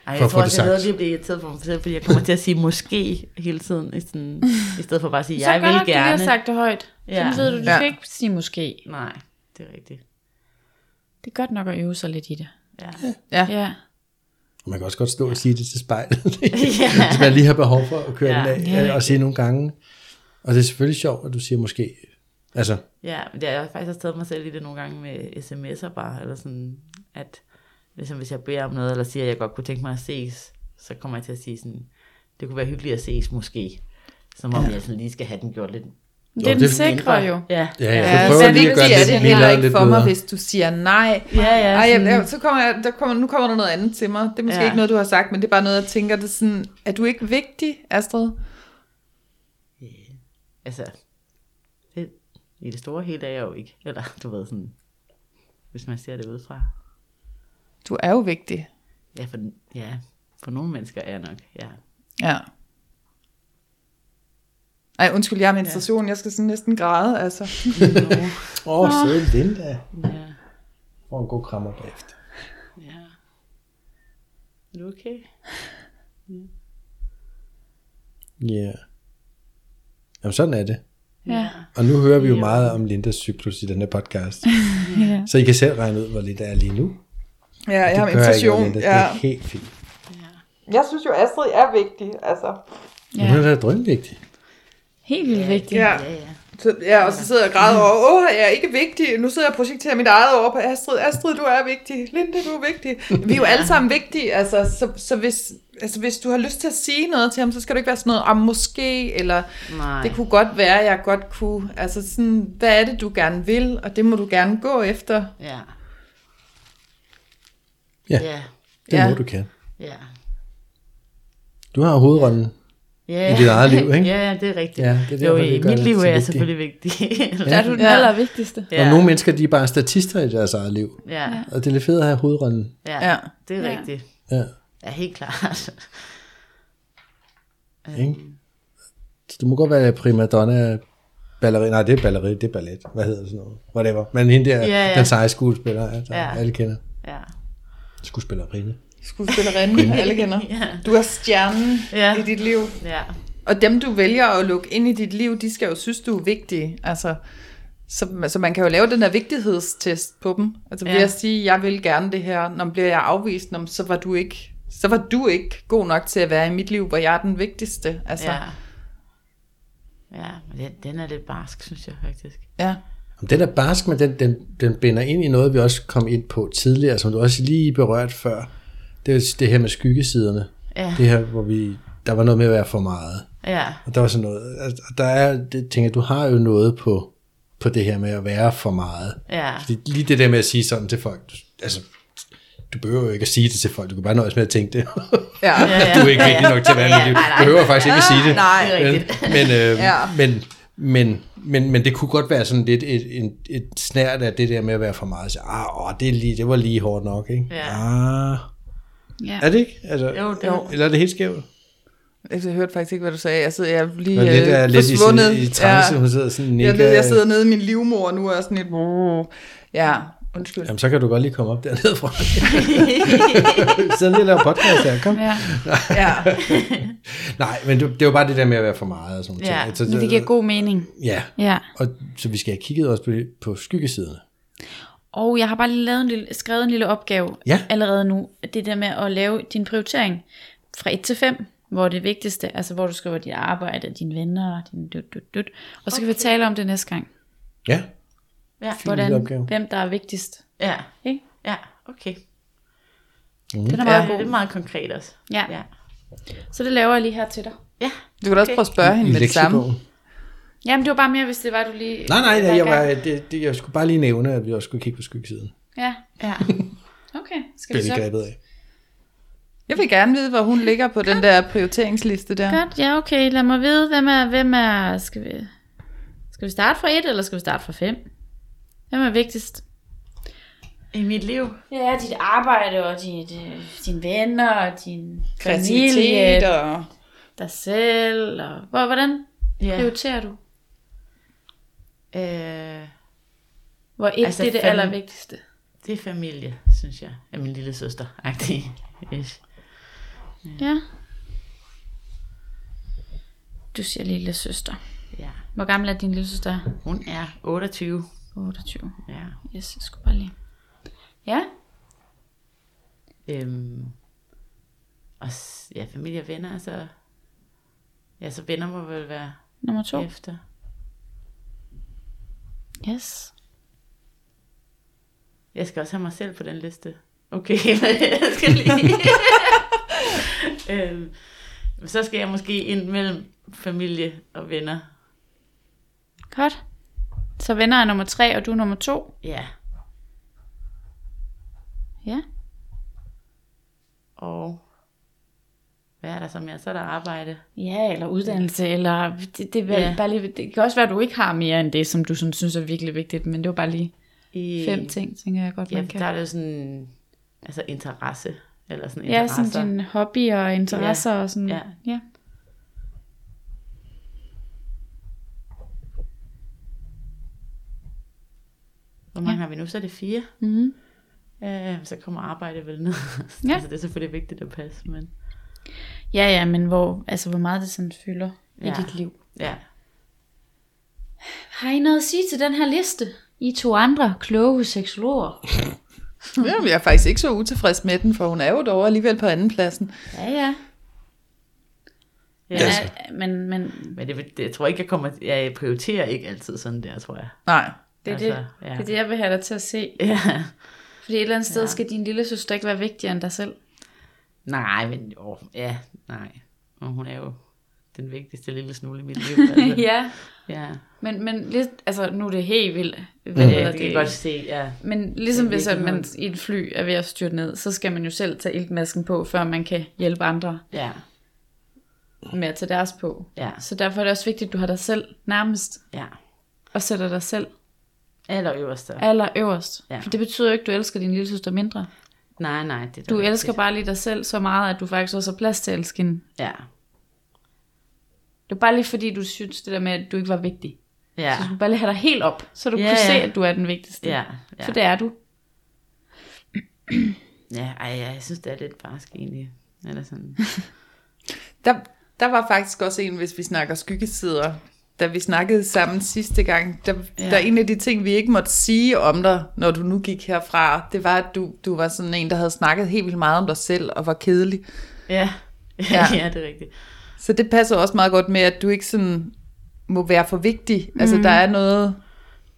C: For at
D: jeg
C: få
D: tror
C: det
D: også, jeg ved lige at blive irriteret på mig selv, fordi jeg kommer til at sige måske hele tiden, i, sådan, i stedet for bare at sige,
B: Så
D: jeg
B: godt,
D: vil
B: at du har
D: gerne.
B: sagt det højt.
D: Ja.
B: Så ved du, du
E: Ja.
B: skal ikke sige måske.
D: Nej, det er rigtigt.
B: Det er godt nok at øve sig lidt i det.
D: Ja.
E: Ja.
B: Ja.
C: Man kan også godt stå og sige det til spejlet.
D: Ja.
C: Hvis man lige har behov for at køre
D: Ja.
C: den af,
B: Ja.
C: og sige nogle gange. Og det er selvfølgelig sjovt, at du siger måske. Altså,
D: Ja, men jeg har faktisk også taget mig selv i det nogle gange med sms'er bare, eller sådan, at ligesom hvis jeg beder om noget, eller siger, at jeg godt kunne tænke mig at ses, så kommer jeg til at sige sådan, det kunne være hyggeligt at ses måske, som om ja. jeg sådan lige skal have den gjort lidt
B: Det er den sikre jo.
D: Ja,
C: Ja, ja.
E: Ja, så
C: lige at gøre
E: vigtigt er
C: det
E: heller ikke for mig,
C: blødere.
E: hvis du siger nej.
D: ja, ja,
E: Ej, jeg, jeg, så kommer jeg, der kommer, nu kommer der noget andet til mig. Det er måske
D: Ja.
E: ikke noget, du har sagt, men det er bare noget, jeg tænker, det er sådan, er du ikke vigtig, Astrid?
D: altså, det, i det store hele er jeg jo ikke, eller du ved sådan, hvis man ser det udefra.
E: Du er jo vigtig.
D: Ja, for, ja, for nogle mennesker er jeg nok, ja.
E: Ja. Ej, undskyld, jeg har menstruation. Jeg skal sådan næsten græde, altså.
C: Åh, oh, søde Linda.
D: Ja,
C: Får en god krammer bagefter.
D: ja. Er du okay?
C: Ja. Yeah. Jamen sådan er det.
B: Ja.
C: Og nu hører vi jo meget om Lindas cyklus i den her podcast.
B: ja.
C: Så I kan selv regne ud, hvor Linda er lige nu.
E: Ja, jeg har
C: noget,
E: menstruation.
C: Linda. Det
E: Ja.
C: er helt fint.
E: Jeg synes jo, Astrid er vigtig, altså.
C: Ja. Hun er da drømvigtig.
B: Helt vildt vigtigt.
E: Ja.
D: Ja, ja.
E: Så, ja, og så sidder jeg og græder over, åh, jeg er ikke vigtig. Nu sidder jeg og projekterer mit eget over på Astrid. Astrid, du er vigtig. Linda, du er vigtig. Vi er jo alle sammen vigtige, altså, så, så hvis, altså, hvis du har lyst til at sige noget til ham, så skal du ikke være sådan noget, om måske, eller
D: Nej.
E: det kunne godt være, jeg godt kunne, altså sådan, hvad er det, du gerne vil, og det må du gerne gå efter.
D: Ja.
C: Ja.
D: Ja.
C: Det
E: Ja.
C: må du kan.
D: Ja.
C: Du har hovedrollen.
D: Ja.
C: I dit eget liv, ikke?
D: Ja, det er rigtigt.
C: Ja, det er
D: jo,
C: derfor, vi
D: i mit liv er jeg
C: vigtigt.
D: selvfølgelig vigtig.
B: Der er du den
E: Ja.
B: allervigtigste.
C: Ja. Og nogle mennesker, de er bare statister i deres eget liv.
D: ja.
C: Og det er lidt fedt at have hovedrollen.
D: Ja.
E: Ja.
D: Det er
B: Ja.
D: rigtigt.
C: Ja.
D: Ja, helt klart.
C: Ikke? Så du må godt være prima donna ballerina. Nej, det er balleri, det er ballet. Hvad hedder det sådan noget? Whatever. Men hende der,
D: Ja, ja.
C: den seje skuespiller, altså,
D: Ja.
C: alle kender.
D: Ja.
C: Skuespillerinde.
E: Skuespillerinde, alle kender.
D: Ja.
E: Du er stjernen
D: Ja.
E: i dit liv.
D: Ja.
E: Og dem, du vælger at lukke ind i dit liv, de skal jo synes, du er vigtig. Altså, så, så man kan jo lave den der vigtighedstest på dem. Altså ved
D: Ja.
E: at sige, jeg vil gerne det her, når bliver jeg afvist, når, så var du ikke så var du ikke god nok til at være i mit liv, hvor jeg er den vigtigste. Altså,
D: Ja. Ja, men den, den er lidt barsk, synes jeg faktisk.
E: ja.
C: Den er barsk, men den, den, den binder ind i noget, vi også kom ind på tidligere, som du også lige berørt før. Det er det her med skyggesiderne.
D: Ja.
C: Det her, hvor vi, der var noget med at være for meget.
D: Ja.
C: Og der var sådan noget, altså, der er, det, tænker, du har jo noget på, på det her med at være for meget.
D: Ja.
C: Fordi lige det der med at sige sådan til folk, du- altså, du behøver jo ikke at sige det til folk, du kan bare nøjes med at tænke det.
E: Ja.
D: Ja, ja.
C: du er ikke vigtig nok til at være
D: nej.
C: Du behøver faktisk ikke at sige det.
E: Nej.
D: Det er rigtigt.
C: Men, øh,
E: Ja.
C: men, men, men, men det kunne godt være sådan lidt et, et, et snært af det der med at være for meget. Så, ah, åh, det, er lige, det var lige hårdt nok, ikke?
D: Ja.
C: Ah,
B: Ja.
C: er det ikke? Altså,
D: Jo, det er-
C: Eller er det helt skævt?
E: Jeg hørte faktisk ikke, hvad du sagde. Jeg sidder jeg er lige
C: Men lidt,
E: øh,
C: er lidt i,
E: forsvundet.
C: sin- i trance, hun sidder sådan
E: jeg,
C: nikker.
E: ved, jeg sidder nede i min livmor nu og er sådan lidt... Ja, undskyld.
C: Jamen, så kan du godt lige komme op dernede fra. Lige og laver podcast her, kom.
B: Ja.
E: Ja.
C: Nej, men det, det er jo bare det der med at være for meget og sådan noget.
D: Ja,
C: ting. Så,
B: Men det giver god mening.
C: Ja,
B: Ja.
C: og så vi skal have kigget også på, på skyggesiderne.
B: Og jeg har bare lige lavet en lille, skrevet en lille opgave
C: Ja.
B: allerede nu. Det der med at lave din prioritering fra 1 til 5, hvor det vigtigste, altså hvor du skriver dit arbejde, dine venner, din dut, dut, dut. Og så kan vi tale om det næste gang.
C: Ja,
D: Ja,
B: Hvordan,
C: opgave.
B: hvem der er vigtigst.
D: ja,
B: Ikke?
D: ja, okay.
B: Den er
D: Ja,
B: meget
D: det er
B: god.
D: meget konkret også.
B: Ja.
D: Ja,
B: Så det laver jeg lige her til dig.
D: ja.
E: Du kan da også prøve at spørge hende
C: i
E: med det samme.
B: Jamen det var bare mere, hvis det var, du lige...
C: Nej, nej, nej jeg, var, det, det, jeg skulle bare lige nævne, at vi også skulle kigge på skyggesiden.
B: Ja,
D: ja.
B: okay. Skal vi så?
C: lige grebet af.
E: Jeg vil gerne vide, hvor hun ligger på den der prioriteringsliste der.
B: Godt, ja okay. Lad mig vide, hvem er... Hvem er skal, vi, skal vi starte fra 1, eller skal vi starte fra 5? Hvem er vigtigst?
D: I mit liv.
B: Ja, dit arbejde og dit, øh, dine venner og din
E: Kreativitet
B: familie,
E: og...
B: dig selv. Og, hvor, hvordan
D: Ja.
B: prioriterer du?
D: Øh,
B: Hvor et
D: Altså,
B: det er det
D: fam-
B: allervigtigste.
D: det er familie, synes jeg. Af min lille søster. Agtig. Yes.
B: Ja. Du siger lille søster.
D: Ja.
B: Hvor gammel er din lille søster?
D: Hun er 28.
B: 28.
D: Ja.
B: Yes, jeg skulle bare lige. Ja,
D: Øhm, og ja, familie og venner, altså... Ja, så venner må vel være
B: nummer to.
D: efter.
B: Yes.
D: Jeg skal også have mig selv på den liste. Okay, jeg skal lige... øhm, så skal jeg måske ind mellem familie og venner.
B: Godt. Så venner er nummer tre, og du er nummer to.
D: Ja.
B: Ja.
D: Og hvad er der så mere? Så er der arbejde.
B: Ja, eller uddannelse, eller det, det,
D: Ja.
B: bare lige, det kan også være, at du ikke har mere end det, som du sådan, synes er virkelig vigtigt, men det var bare lige
D: I,
B: fem ting, tænker jeg godt,
D: Ja,
B: man
D: der
B: kan.
D: er det sådan, altså interesse. Eller sådan
B: Ja,
D: interesser.
B: sådan din hobby og interesser og sådan.
D: Ja.
B: ja.
D: Hvor mange har vi nu? Så er det fire.
B: Mm-hmm.
D: Øh, så kommer arbejde vel ned.
B: Ja.
D: altså, det er selvfølgelig vigtigt at passe, men
B: Ja, ja, men hvor, altså, hvor meget det sådan fylder ja. I dit liv.
D: ja.
B: Har I noget at sige til den her liste? I to andre kloge seksologer.
E: Ja, jeg er faktisk ikke så utilfreds med den, for hun er jo dog alligevel på anden pladsen.
B: Ja, ja.
D: ja.
B: Men, er, men, men
D: Men det, det, jeg tror ikke, jeg kommer... Jeg prioriterer ikke altid sådan der, tror jeg.
E: Nej.
B: det er,
D: Altså,
B: det,
D: ja.
B: det er det, jeg vil have dig til at se.
D: Ja.
B: Fordi et eller andet sted
D: Ja.
B: skal din lille søster ikke være vigtigere end dig selv.
D: Nej, men jo, ja, nej. Og hun er jo den vigtigste lille smule i mit liv. Altså.
B: ja.
D: ja.
B: Men, men lidt, altså nu er det helt vildt. Hvad
D: ja,
B: hedder
D: det kan jeg godt se, ja.
B: Men ligesom
D: Det
B: hvis at man i et fly er ved at styrte ned, så skal man jo selv tage iltmasken på, før man kan hjælpe andre
D: Ja,
B: med at tage deres på.
D: ja,
B: Så derfor er det også vigtigt, at du har dig selv nærmest,
D: ja.
B: og sætter dig selv
D: Aller øverst.
B: aller øverst.
D: Ja.
B: For det betyder jo ikke, at du elsker din lille søster mindre.
D: Nej, nej. Det er
B: Du
D: rigtigt.
B: elsker bare lige dig selv så meget, at du faktisk også har plads til at elske hende.
D: Ja,
B: Det er bare lige fordi, du synes det der med, at du ikke var vigtig.
D: ja,
B: Så du bare lige have dig helt op, så du
D: Ja,
B: kunne se,
D: ja.
B: at du er den vigtigste.
D: ja. ja.
B: For det er du.
D: Ja, ej, ja, jeg synes, det er lidt barsk egentlig. Eller sådan.
E: Der, der var faktisk også en, hvis vi snakker skyggesider, da vi snakkede sammen sidste gang, der, ja. Der er en af de ting, vi ikke måtte sige om dig, når du nu gik herfra, det var, at du, du var sådan en, der havde snakket helt vildt meget om dig selv og var kedelig.
D: Ja,
E: Ja.
D: ja. det er rigtigt.
E: Så det passer også meget godt med, at du ikke sådan må være for vigtig. Altså, der er noget,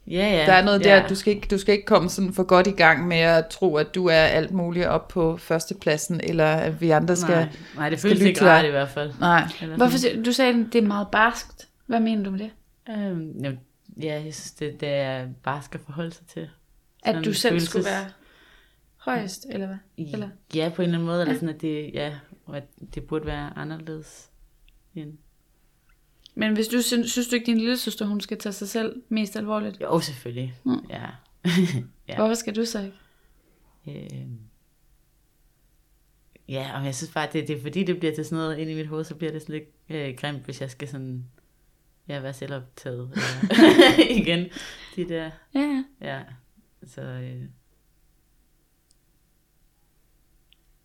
D: Ja, ja.
E: der er noget
D: ja.
E: der, du skal, ikke, du skal ikke komme sådan for godt i gang med at tro, at du er alt muligt op på førstepladsen, eller at vi andre skal...
D: Nej, nej det føles ikke rart i hvert fald.
E: Nej.
B: Hvorfor du sagde, at det er meget barskt. Hvad mener du med det?
D: Øhm, jo, ja, jeg synes, det, det er bare skal forholde sig til.
B: At
D: Sådan
B: du selv
D: følelses-
B: skulle være højst, eller hvad? Eller?
D: Ja, på en eller anden måde, eller
B: Ja.
D: sådan, at det, ja, at det burde være anderledes. End...
B: Men hvis du synes, synes du ikke, din lille søster, hun skal tage sig selv mest alvorligt?
D: Jo, selvfølgelig.
B: Mm.
D: Ja.
B: Ja. Hvorfor skal du så ikke?
D: Øhm. Ja, og jeg synes bare, det, det er fordi, det bliver til sådan noget ind i mit hoved, så bliver det sådan lidt øh, grimt, hvis jeg skal sådan, ja, være selvoptaget. Igen, de der,
B: Ja, ja.
D: så, øh,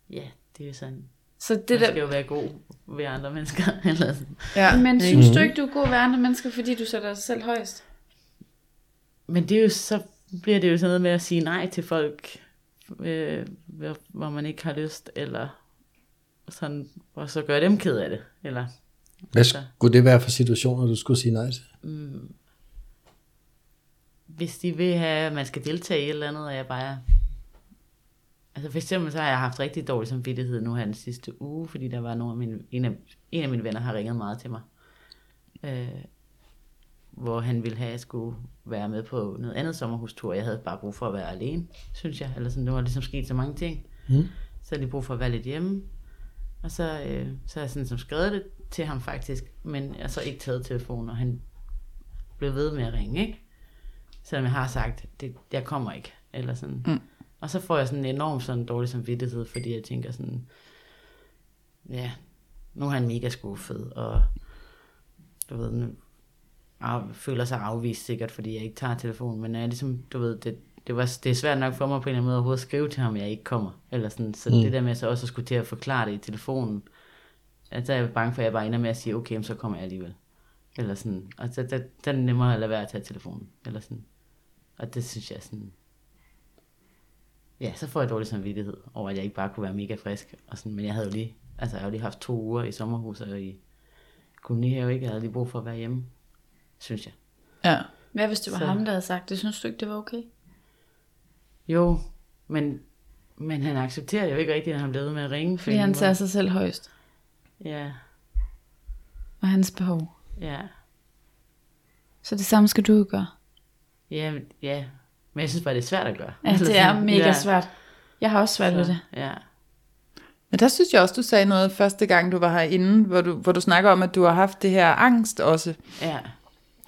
D: ja, det er jo sådan,
B: Så
D: det man skal
B: der,
D: jo være god ved andre mennesker, eller sådan.
E: Ja.
B: men synes du ikke, du er god ved andre mennesker, fordi du sætter dig selv højst?
D: Men det er jo, så bliver det jo sådan noget med at sige nej til folk, øh, hvor- hvor man ikke har lyst, eller sådan, og så gøre dem ked af det, eller
C: Hvad skulle det være for situationer, du skulle sige nej til?
D: hvis de vil have, at man skal deltage i et eller andet, og jeg bare... Altså for eksempel så har jeg haft rigtig dårlig samvittighed nu her den sidste uge, fordi der var nogle af mine, en, af, en af mine venner har ringet meget til mig, øh, hvor han ville have, at jeg skulle være med på noget andet sommerhustur. Jeg havde bare brug for at være alene, synes jeg. Eller sådan, det var ligesom sket så mange ting.
C: Mm.
D: Så havde de brug for at være lidt hjemme. Og så, øh, så har jeg sådan som skrevet det til ham faktisk, men jeg så ikke taget telefonen, og han blev ved med at ringe, ikke? Selvom jeg har sagt, det, jeg kommer ikke, eller sådan. Mm. Og så får jeg sådan en enorm sådan dårlig samvittighed, fordi jeg tænker sådan, ja, nu er han mega skuffet, og du ved, nu, af, føler sig afvist sikkert, fordi jeg ikke tager telefonen, men jeg ligesom, du ved, det, det, var, det er svært nok for mig på en eller anden måde at skrive til ham, at jeg ikke kommer, eller sådan, så mm. det der med så også at skulle til at forklare det i telefonen, at så er jeg bange for, at jeg bare ender med at sige, okay, så kommer jeg alligevel. Eller sådan, og så der, der er det nemmere at lade være at tage telefonen, eller sådan. Og det synes jeg sådan, ja, så får jeg dårlig samvittighed over, at jeg ikke bare kunne være mega frisk, og sådan, men jeg havde jo lige, altså jeg havde jo lige haft to uger i sommerhus, og i kolonihave, ikke? Jeg havde lige brug for at være hjemme, synes jeg.
E: Ja.
B: Hvad hvis det var
D: Så-
B: ham, der havde sagt det? Synes du ikke, det var okay?
D: Jo, men, men han accepterer jo ikke rigtigt, at han blev med at ringe.
B: Fordi han tager sig selv højst.
D: Ja,
B: Og hans behov.
D: ja,
B: Så det samme skal du gøre.
D: ja, men- ja. Men jeg synes bare, det er svært at gøre.
B: Ja,
D: Altså
B: det er mega
D: ja,
B: svært. Jeg har også svært ved det.
D: Ja,
E: Men der synes jeg også, du sagde noget første gang, du var herinde, hvor du, hvor du snakker om, at du har haft det her angst også.
D: ja,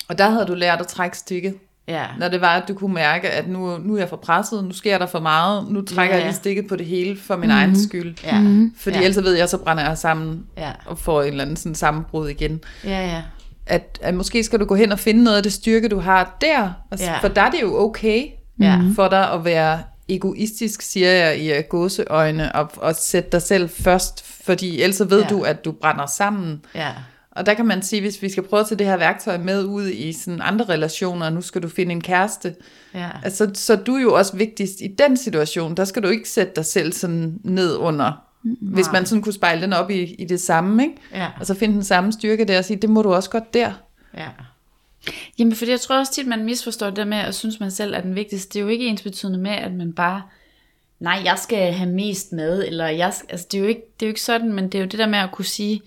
E: Og der havde du lært at trække stikket.
D: Ja,
E: Når det var, at du kunne mærke, at nu, nu er jeg for presset, nu sker der for meget, nu trækker
D: Ja,
E: ja, jeg lige stikket på det hele for min mm. egen skyld.
D: ja,
E: Fordi
D: ja.
E: ellers så ved jeg, så brænder jeg sammen
D: ja,
E: og får en eller anden sådan sammenbrud igen.
D: ja, ja,
E: At, at måske skal du gå hen og finde noget af det styrke, du har der. Altså,
D: Ja.
E: For der er det jo okay
D: Ja.
E: for dig at være egoistisk, siger jeg i øh, gåseøjne, og, og sætte dig selv først, fordi ellers ved
D: ja.
E: du, at du brænder sammen.
D: ja,
E: Og der kan man sige, hvis vi skal prøve at tage det her værktøj med ud i sådan andre relationer, nu skal du finde en kæreste,
D: ja,
E: altså, så du er jo også vigtigst i den situation, der skal du ikke sætte dig selv sådan ned under, hvis man sådan kunne spejle den op i, i det samme, ikke?
D: ja,
E: og så finde den samme styrke der og sige, det må du også godt der.
D: ja,
B: Jamen, fordi jeg tror også tit, man misforstår det der med, at synes man selv er den vigtigste. Det er jo ikke ens betydende med, at man bare, nej, jeg skal have mest med, eller jeg skal, altså det er, jo ikke, det er jo ikke sådan, men det er jo det der med at kunne sige,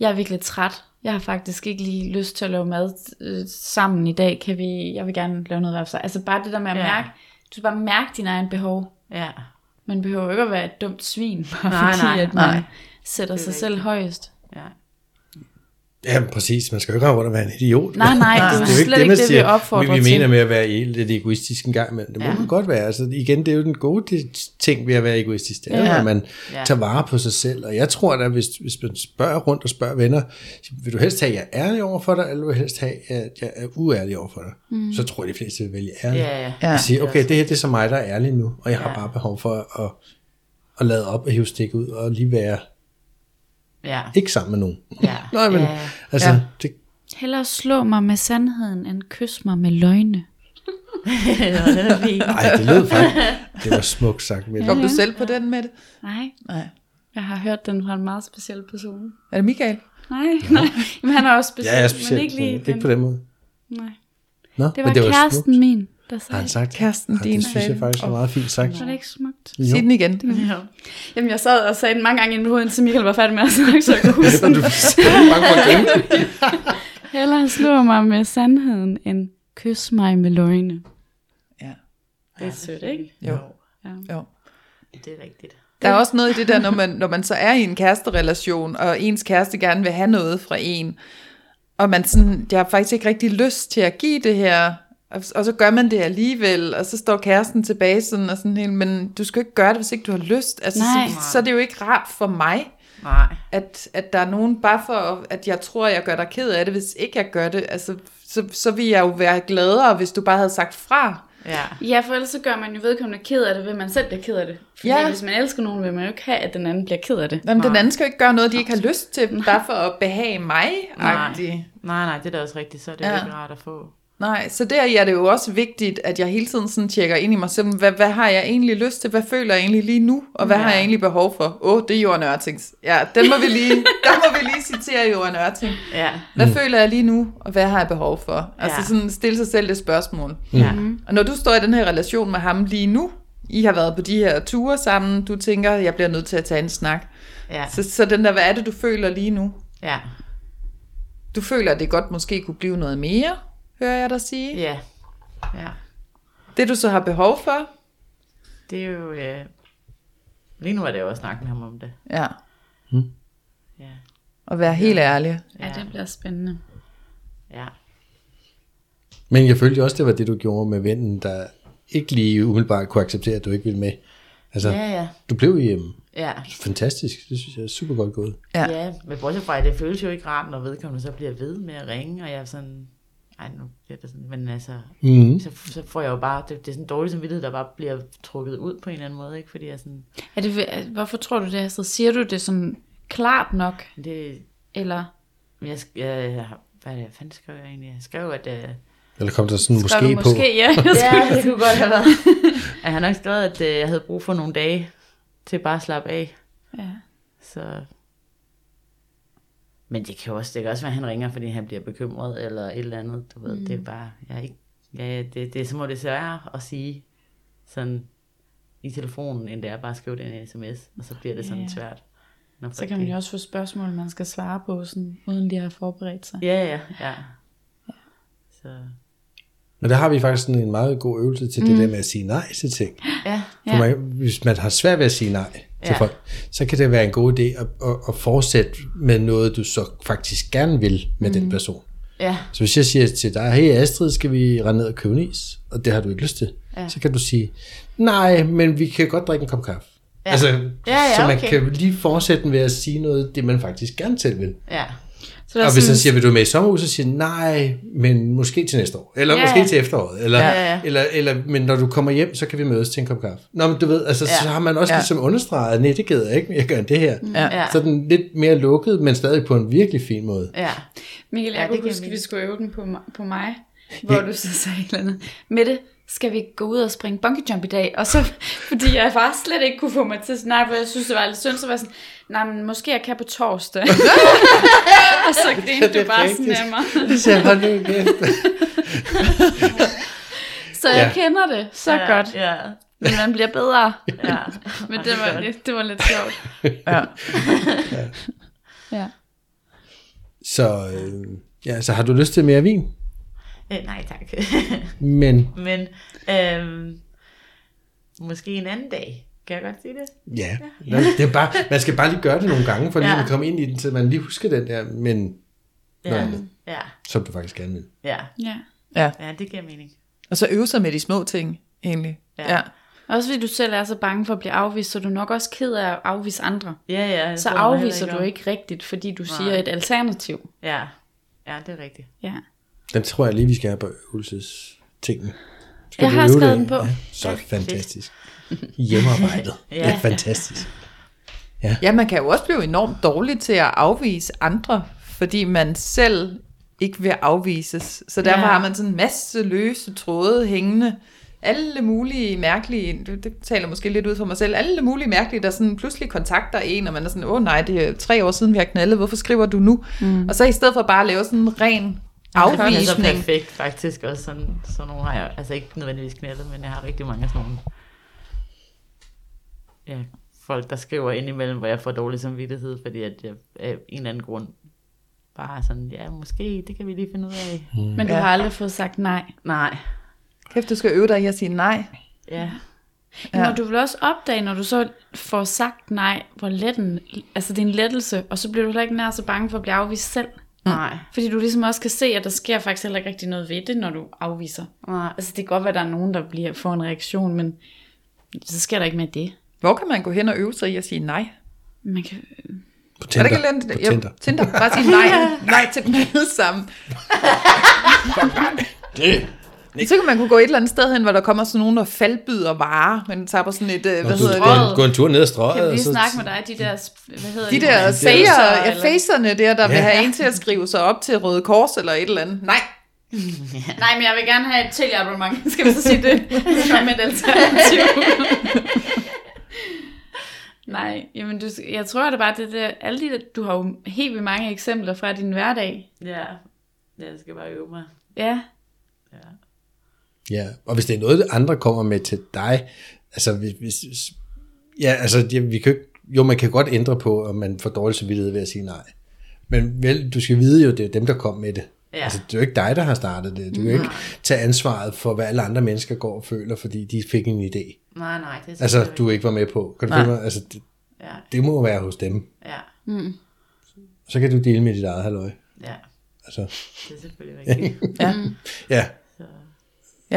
B: jeg er virkelig træt. Jeg har faktisk ikke lige lyst til at lave mad øh, sammen i dag. Kan vi, jeg vil gerne lave noget hver for sig. Altså bare det der med at
D: Ja.
B: mærke, du skal bare mærke din egen behov.
D: ja,
B: Man behøver ikke at være et dumt svin, bare
D: Nej,
B: fordi
D: nej,
B: at man
E: nej.
B: sætter
D: er
B: sig selv højst.
D: Ja.
C: Præcis. Man skal jo ikke rundt at være en idiot.
B: Nej, nej, det er jo
C: Det er
B: slet ikke
C: man
B: det, vi opfordrer
C: vi, vi mener med at være lidt egoistisk en gang imellem. Det må
D: Ja.
C: man godt være. Altså, igen, det er jo den gode ting ved at være egoistisk. Det er,
B: Ja.
C: at man
D: Ja.
C: tager vare på sig selv. Og jeg tror da, hvis, hvis man spørger rundt og spørger venner, vil du helst have, at jeg er ærlig over for dig, eller vil du helst have, at jeg er uærlig over for dig? Mm. Så tror jeg, de fleste vil vælge ærlig.
D: Ja, ja.
E: Ja.
C: Og sige, okay, det her det er så mig, der er ærlig nu, og jeg har
D: Ja.
C: bare behov for at, at lade op og hive stik ud, og lige være
D: Ja,
C: ikke sammen med nogen.
D: ja,
C: Nej, men
D: ja, ja.
C: altså,
E: Ja.
C: det,
B: Hellere slå mig med sandheden, end kys mig med løgne.
D: ja, det
C: lød faktisk, det var smukt sagt. Men,
E: Kom du selv på den med det?
B: Nej,
E: Nej.
B: jeg har hørt den fra en meget speciel person.
E: Er det Michael?
B: Nej, nej. Men han er også speciel.
C: ja, jeg er
B: Men
C: specielt,
B: ikke lige
C: ikke
B: den.
C: på den måde.
B: Nej.
C: Nå,
B: Det var,
C: men det var
B: kæresten
C: smukt.
B: min, der
C: Har
B: sagde
C: han
B: det.
C: sagt?
E: Kæresten
C: Ej,
E: din
C: Det synes jeg faktisk var meget fint sagt.
B: Var det ikke smukt?
C: Jo.
E: Sig den igen.
D: Ja.
B: Jamen, jeg sad og sagde den mange gange inden hovedet, indtil Michael var færdig med at snakke, så jeg kunne huske
C: du
B: den.
C: er bange for at.
B: Hellere slå mig med sandheden, end kys mig med løgne.
E: Ja.
B: Det er sødt, ikke?
E: Jo.
B: Ja.
E: jo.
D: Det er rigtigt.
E: Der er også noget i det der, når man, når man så er i en kæresterelation, og ens kæreste gerne vil have noget fra en, og man sådan, jeg har faktisk ikke rigtig lyst til at give det her, Og, og så gør man det alligevel, og så står kæresten tilbage sådan og sådan helt, men du skal jo ikke gøre det, hvis ikke du har lyst. Altså,
B: Nej.
E: så, så er det jo ikke rart for mig,
D: Nej.
E: at, at der er nogen, bare for at jeg tror, jeg gør dig ked af det, hvis ikke jeg gør det, altså, så, så vil jeg jo være gladere, hvis du bare havde sagt fra.
D: Ja.
B: Ja, for ellers så gør man jo vedkommende ked af det, ved man selv bliver ked af det. Fordi
E: Ja.
B: hvis man elsker nogen, vil man jo ikke have, at den anden bliver ked af det.
E: Jamen, den anden skal jo ikke gøre noget, de ikke har lyst til, bare for at behage mig.
D: Nej. nej, nej, det er da også rigtigt, så er det
E: ja.
D: ikke rart at få.
E: Nej, så der er det jo også vigtigt, at jeg hele tiden sådan tjekker ind i mig selv, hvad, hvad har jeg egentlig lyst til, hvad føler jeg egentlig lige nu, og hvad ja. har jeg egentlig behov for? Åh, oh, det er Johan Ørtings. Ja, den må vi lige, der må vi lige citere Johan Ørting.
D: Ja.
E: Hvad mm. føler jeg lige nu, og hvad har jeg behov for? Altså
D: Ja.
E: sådan stille sig selv det spørgsmål.
D: Ja.
E: Og når du står i den her relation med ham lige nu, I har været på de her ture sammen, du tænker, jeg bliver nødt til at tage en snak.
D: Ja.
E: Så, så den der, hvad er det, du føler lige nu?
D: Ja.
E: Du føler, at det godt måske kunne blive noget mere, hører jeg dig sige.
D: Ja. Ja.
E: Det du så har behov for,
D: Det er jo... Øh... Lige nu er det jo at snakke med ham om det.
E: ja,
D: Ja.
E: og være helt ærlig.
B: Ja, det bliver spændende.
D: Ja.
C: Men jeg følte jo også, det var det, du gjorde med vennen, der ikke lige umiddelbart kunne acceptere, at du ikke ville med. Altså,
D: Ja, ja.
C: du blev hjemme.
D: Ja.
C: Fantastisk. Det synes jeg er super godt gået.
E: Ja.
D: Ja. ja, men bortset fra, det føles jo ikke rart, når vedkommende så bliver ved med at ringe, og jeg er sådan, ej, nu bliver det sådan, men altså,
C: Mm.
D: så, så får jeg jo bare, det, det er sådan en dårlig samvittighed, der bare bliver trukket ud på en eller anden måde, ikke? Fordi jeg sådan,
B: Er det, hvorfor tror du det, Astrid? Siger du det sådan klart nok?
D: det,
B: Eller
D: jeg, jeg, jeg, hvad er det, fanden skrev jeg egentlig? Jeg skrev, at, øh,
C: Eller kom der sådan måske
B: du
C: på.
B: måske ja.
D: ja, det kunne godt have været. jeg har nok skrevet, at øh, jeg havde brug for nogle dage til bare at slappe af.
B: ja.
D: Så... Men det kan også, det kan også være, at han ringer, fordi han bliver bekymret, eller et eller andet, du ved, mm. det er bare, jeg er ikke, ja, det, det er som om det er sværere at sige sådan i telefonen, end det er bare at skrive det i en sms, og så bliver det sådan
B: Ja.
D: svært. Når
B: Så kan man jo også få spørgsmål, man skal svare på, sådan, uden de har forberedt sig.
D: Ja, ja, ja. Så,
C: Men der har vi faktisk sådan en meget god øvelse til mm. det der med at sige nej til ting.
D: ja,
C: For
B: Ja.
C: man, hvis man har svært ved at sige nej til
D: Ja.
C: folk, så kan det være en god idé at, at, at fortsætte med noget, du så faktisk gerne vil med mm. den person.
D: ja,
C: Så hvis jeg siger til dig, hey Astrid, skal vi rende ned og købe en is? Og det har du ikke lyst til.
D: Ja.
C: Så kan du sige, nej, men vi kan godt drikke en kop kaffe.
D: Ja.
C: Altså,
D: Ja, ja,
C: så man
D: okay.
C: kan lige fortsætte med at sige noget, det man faktisk gerne selv vil.
D: ja,
B: Så der
C: Og hvis
B: sådan,
C: han siger, vil du med i sommerhus, så siger nej, men måske til næste år. Eller
B: Ja,
C: ja, måske
B: ja.
C: til efteråret. Eller,
D: Ja,
C: ja,
D: ja.
C: ja. Eller, eller, men når du kommer hjem, så kan vi mødes til en kop kaffe. Nå, men du ved, altså,
D: Ja.
C: ja. så har man også
E: Ja.
C: ja. ligesom understreget, at nej, det gider jeg ikke, jeg gør det her.
E: Ja.
D: ja,
C: Så er den lidt mere lukket, men stadig på en virkelig fin måde.
D: ja,
B: Michael,
D: Ja,
B: jeg
D: det
B: kunne huske, at vi skulle øve den på, mig- på mig, hvor du så sagde et eller andet. Mette, skal vi gå ud og springe bungee jump i dag? Og så, fordi jeg bare slet ikke kunne få mig til sådan, nej, for jeg synes, det var lidt synd, så var jeg sådan, nej, men måske jeg kan på torsdag. og så grinte
C: Det
B: du bare sådan
C: rigtigt.
B: af mig.
C: Det siger hold nu kæft.
B: Så jeg
C: Ja.
B: kender det så
D: ja,
B: godt,
D: Ja,
B: men man bliver bedre.
D: ja.
B: Men det var, det, det var lidt sjovt.
E: Ja.
B: Ja.
C: Så, øh, ja, så har du lyst til mere vin?
D: Øh, nej, tak.
C: Men
D: Men øhm, måske en anden dag. Kan jeg godt sige det?
C: ja, ja. det er bare, man skal bare lige gøre det nogle gange, for lige
D: Ja.
C: at komme ind i den, så man lige husker den der, men noget andet,
D: Ja,
C: som du faktisk gerne vil.
D: ja,
B: ja.
E: ja.
D: ja, det giver mening.
E: Og så øve sig med de små ting, egentlig.
D: Ja.
E: ja.
B: Også fordi du selv er så bange for at blive afvist, så er du nok også ked af at afvise andre.
D: Ja, ja.
B: Så afviser du
D: om.
B: ikke rigtigt, fordi du
D: Nej.
B: siger et alternativ.
D: Ja, ja, det er rigtigt.
B: Ja.
C: Den tror jeg lige, vi skal have på øvelsestingen. Skal
B: Jeg har skrevet
C: det?
B: den på.
C: Ja, så fantastisk. Hjemmearbejdet.
D: Ja.
C: ja. Det er fantastisk.
E: Ja, man kan jo også blive enormt dårlig til at afvise andre, fordi man selv ikke vil afvises. Så derfor
B: Ja.
E: ja. har man sådan en masse løse tråde hængende. Alle mulige mærkelige, det, det taler måske lidt ud for mig selv, alle mulige mærkelige, der sådan pludselig kontakter en, og man er sådan, åh nej, det er tre år siden, vi har knaldet, hvorfor skriver du nu? Mm. Og så i stedet for bare at lave sådan en ren
D: Det er så
E: afvisning.
D: perfekt faktisk også. Sådan, sådan nogle har jeg, altså ikke nødvendigvis knældet, men jeg har rigtig mange af sådan nogle ja, folk, der skriver ind imellem, hvor jeg får dårlig samvittighed, fordi at jeg af en eller anden grund bare sådan, ja, måske, det kan vi lige finde ud af.
B: Men du
E: Ja.
B: har aldrig fået sagt nej.
D: Nej,
E: Kæft, du skal øve dig i at sige nej.
D: ja,
B: Ja. Når du vil også opdage, når du så får sagt nej, hvor let en, altså det er en lettelse, og så bliver du heller ikke nær så bange for at blive afvist selv.
D: Nej,
B: Fordi du ligesom også kan se, at der sker faktisk heller ikke rigtig noget ved det, når du afviser.
D: nej.
B: Altså det kan godt være, at der er nogen, der bliver, får en reaktion, men så sker der ikke med det.
E: Hvor kan man gå hen og øve sig i at sige nej?
B: Man kan,
C: På
E: Er der
C: Tinder.
E: ikke
C: På
E: lidt,
C: Tinder.
E: jo, Tinder. Bare sige nej, nej til dem alle sammen.
C: Det.
E: Så kan man kunne gå et eller andet sted hen, hvor der kommer sådan nogen, der faldbyder varer, men tager på sådan et, øh, hvad
C: du
E: hedder
C: gå,
E: det?
C: gå en tur ned ad strøget.
B: kan vi lige
C: så-
B: snakke med dig, de der, hvad hedder
E: De
B: de?
E: der facer, ja, facerne der, der vil
C: Ja.
E: have en til at skrive sig op til Røde Kors eller et eller andet. Nej,
B: Nej, men jeg vil gerne have et teleabonnement. Skal vi så sige det? Som et alternativ. Nej, jamen du, jeg tror det bare, det der, alle de der, du har jo helt vildt mange eksempler fra din hverdag.
D: Ja, jeg skal bare øve mig.
B: Ja,
D: Ja.
C: Ja, og hvis det er noget, andre kommer med til dig, altså hvis, hvis ja, altså ja, vi kan jo ikke, jo, man kan godt ændre på, om man får dårlig samvittighed ved at sige nej. Men vel, du skal vide jo, det er dem, der kom med det.
D: Ja.
C: Altså, det er jo ikke dig, der har startet det. Du kan jo ikke tage ansvaret for, hvad alle andre mennesker går og føler, fordi de fik en idé.
D: Nej, nej, det er
C: Altså, du ikke var med på. Kan du
E: Nej.
C: følge mig? Altså, det.
D: Ja,
C: det må være hos dem.
D: ja,
C: Så kan du dele med dit eget halvøj.
D: ja,
C: Altså,
D: det er selvfølgelig rigtigt.
E: ja.
C: ja.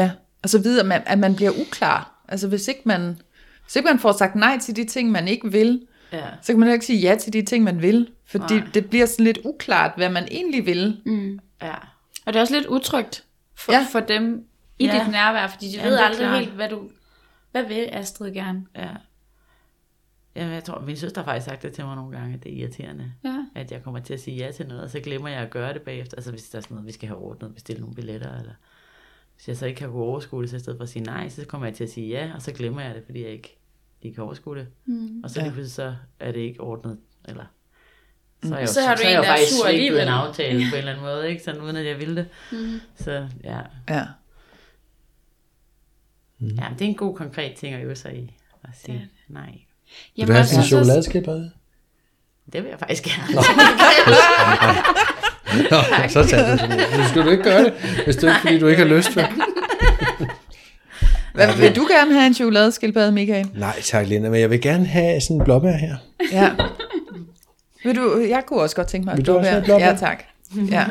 E: Ja, og så videre, at man, at man bliver uklar. Altså hvis ikke man, hvis ikke man får sagt nej til de ting, man ikke vil,
D: Ja,
E: så kan man heller ikke sige ja til de ting, man vil. Fordi
D: Nej.
E: det bliver sådan lidt uklart, hvad man egentlig vil.
D: ja,
B: og det er også lidt utrygt for,
E: Ja.
B: for dem i
D: Ja.
B: dit nærvær, fordi de
D: Ja,
B: ved aldrig
D: klart.
B: helt, hvad du, hvad vil Astrid gerne?
D: ja. Jamen, jeg tror, min søster har faktisk sagt det til mig nogle gange, at det er irriterende,
B: Ja.
D: at jeg kommer til at sige ja til noget, og så glemmer jeg at gøre det bagefter. Altså hvis der er sådan noget, vi skal have ordnet, bestille nogle billetter, eller hvis jeg så ikke kan kunne overskue det, så i stedet for at sige nej, så kommer jeg til at sige ja, og så glemmer jeg det, fordi jeg ikke lige kan overskue det. Mm. Og så lige pludselig så er det ikke ordnet, eller så, er jeg, jo-
B: Så har du
D: så
B: en, der er
D: faktisk
B: sur alligevel.
D: en aftale på en eller anden måde, ikke? Sådan uden at jeg ville det. Mm. Så ja.
E: Ja.
D: ja, men det er en god konkret ting at øve sig i. At sige nej.
C: Vil du have en chokoladeskildpadde?
D: Det vil jeg faktisk gerne.
C: Nå, så tag det sådan. Nu skal du ikke gøre det, hvis det er fordi du ikke har lyst til.
E: Hvad, vil du gerne have en chokoladeskildpadde, Michael?
C: Nej, tak Linda, men jeg vil gerne have sådan en blåbær her.
E: Ja. Vil du, jeg kunne også godt tænke mig
C: Vil
E: et
C: du også
E: blåbær.
C: have et blåbær?
E: Ja, tak. Ja.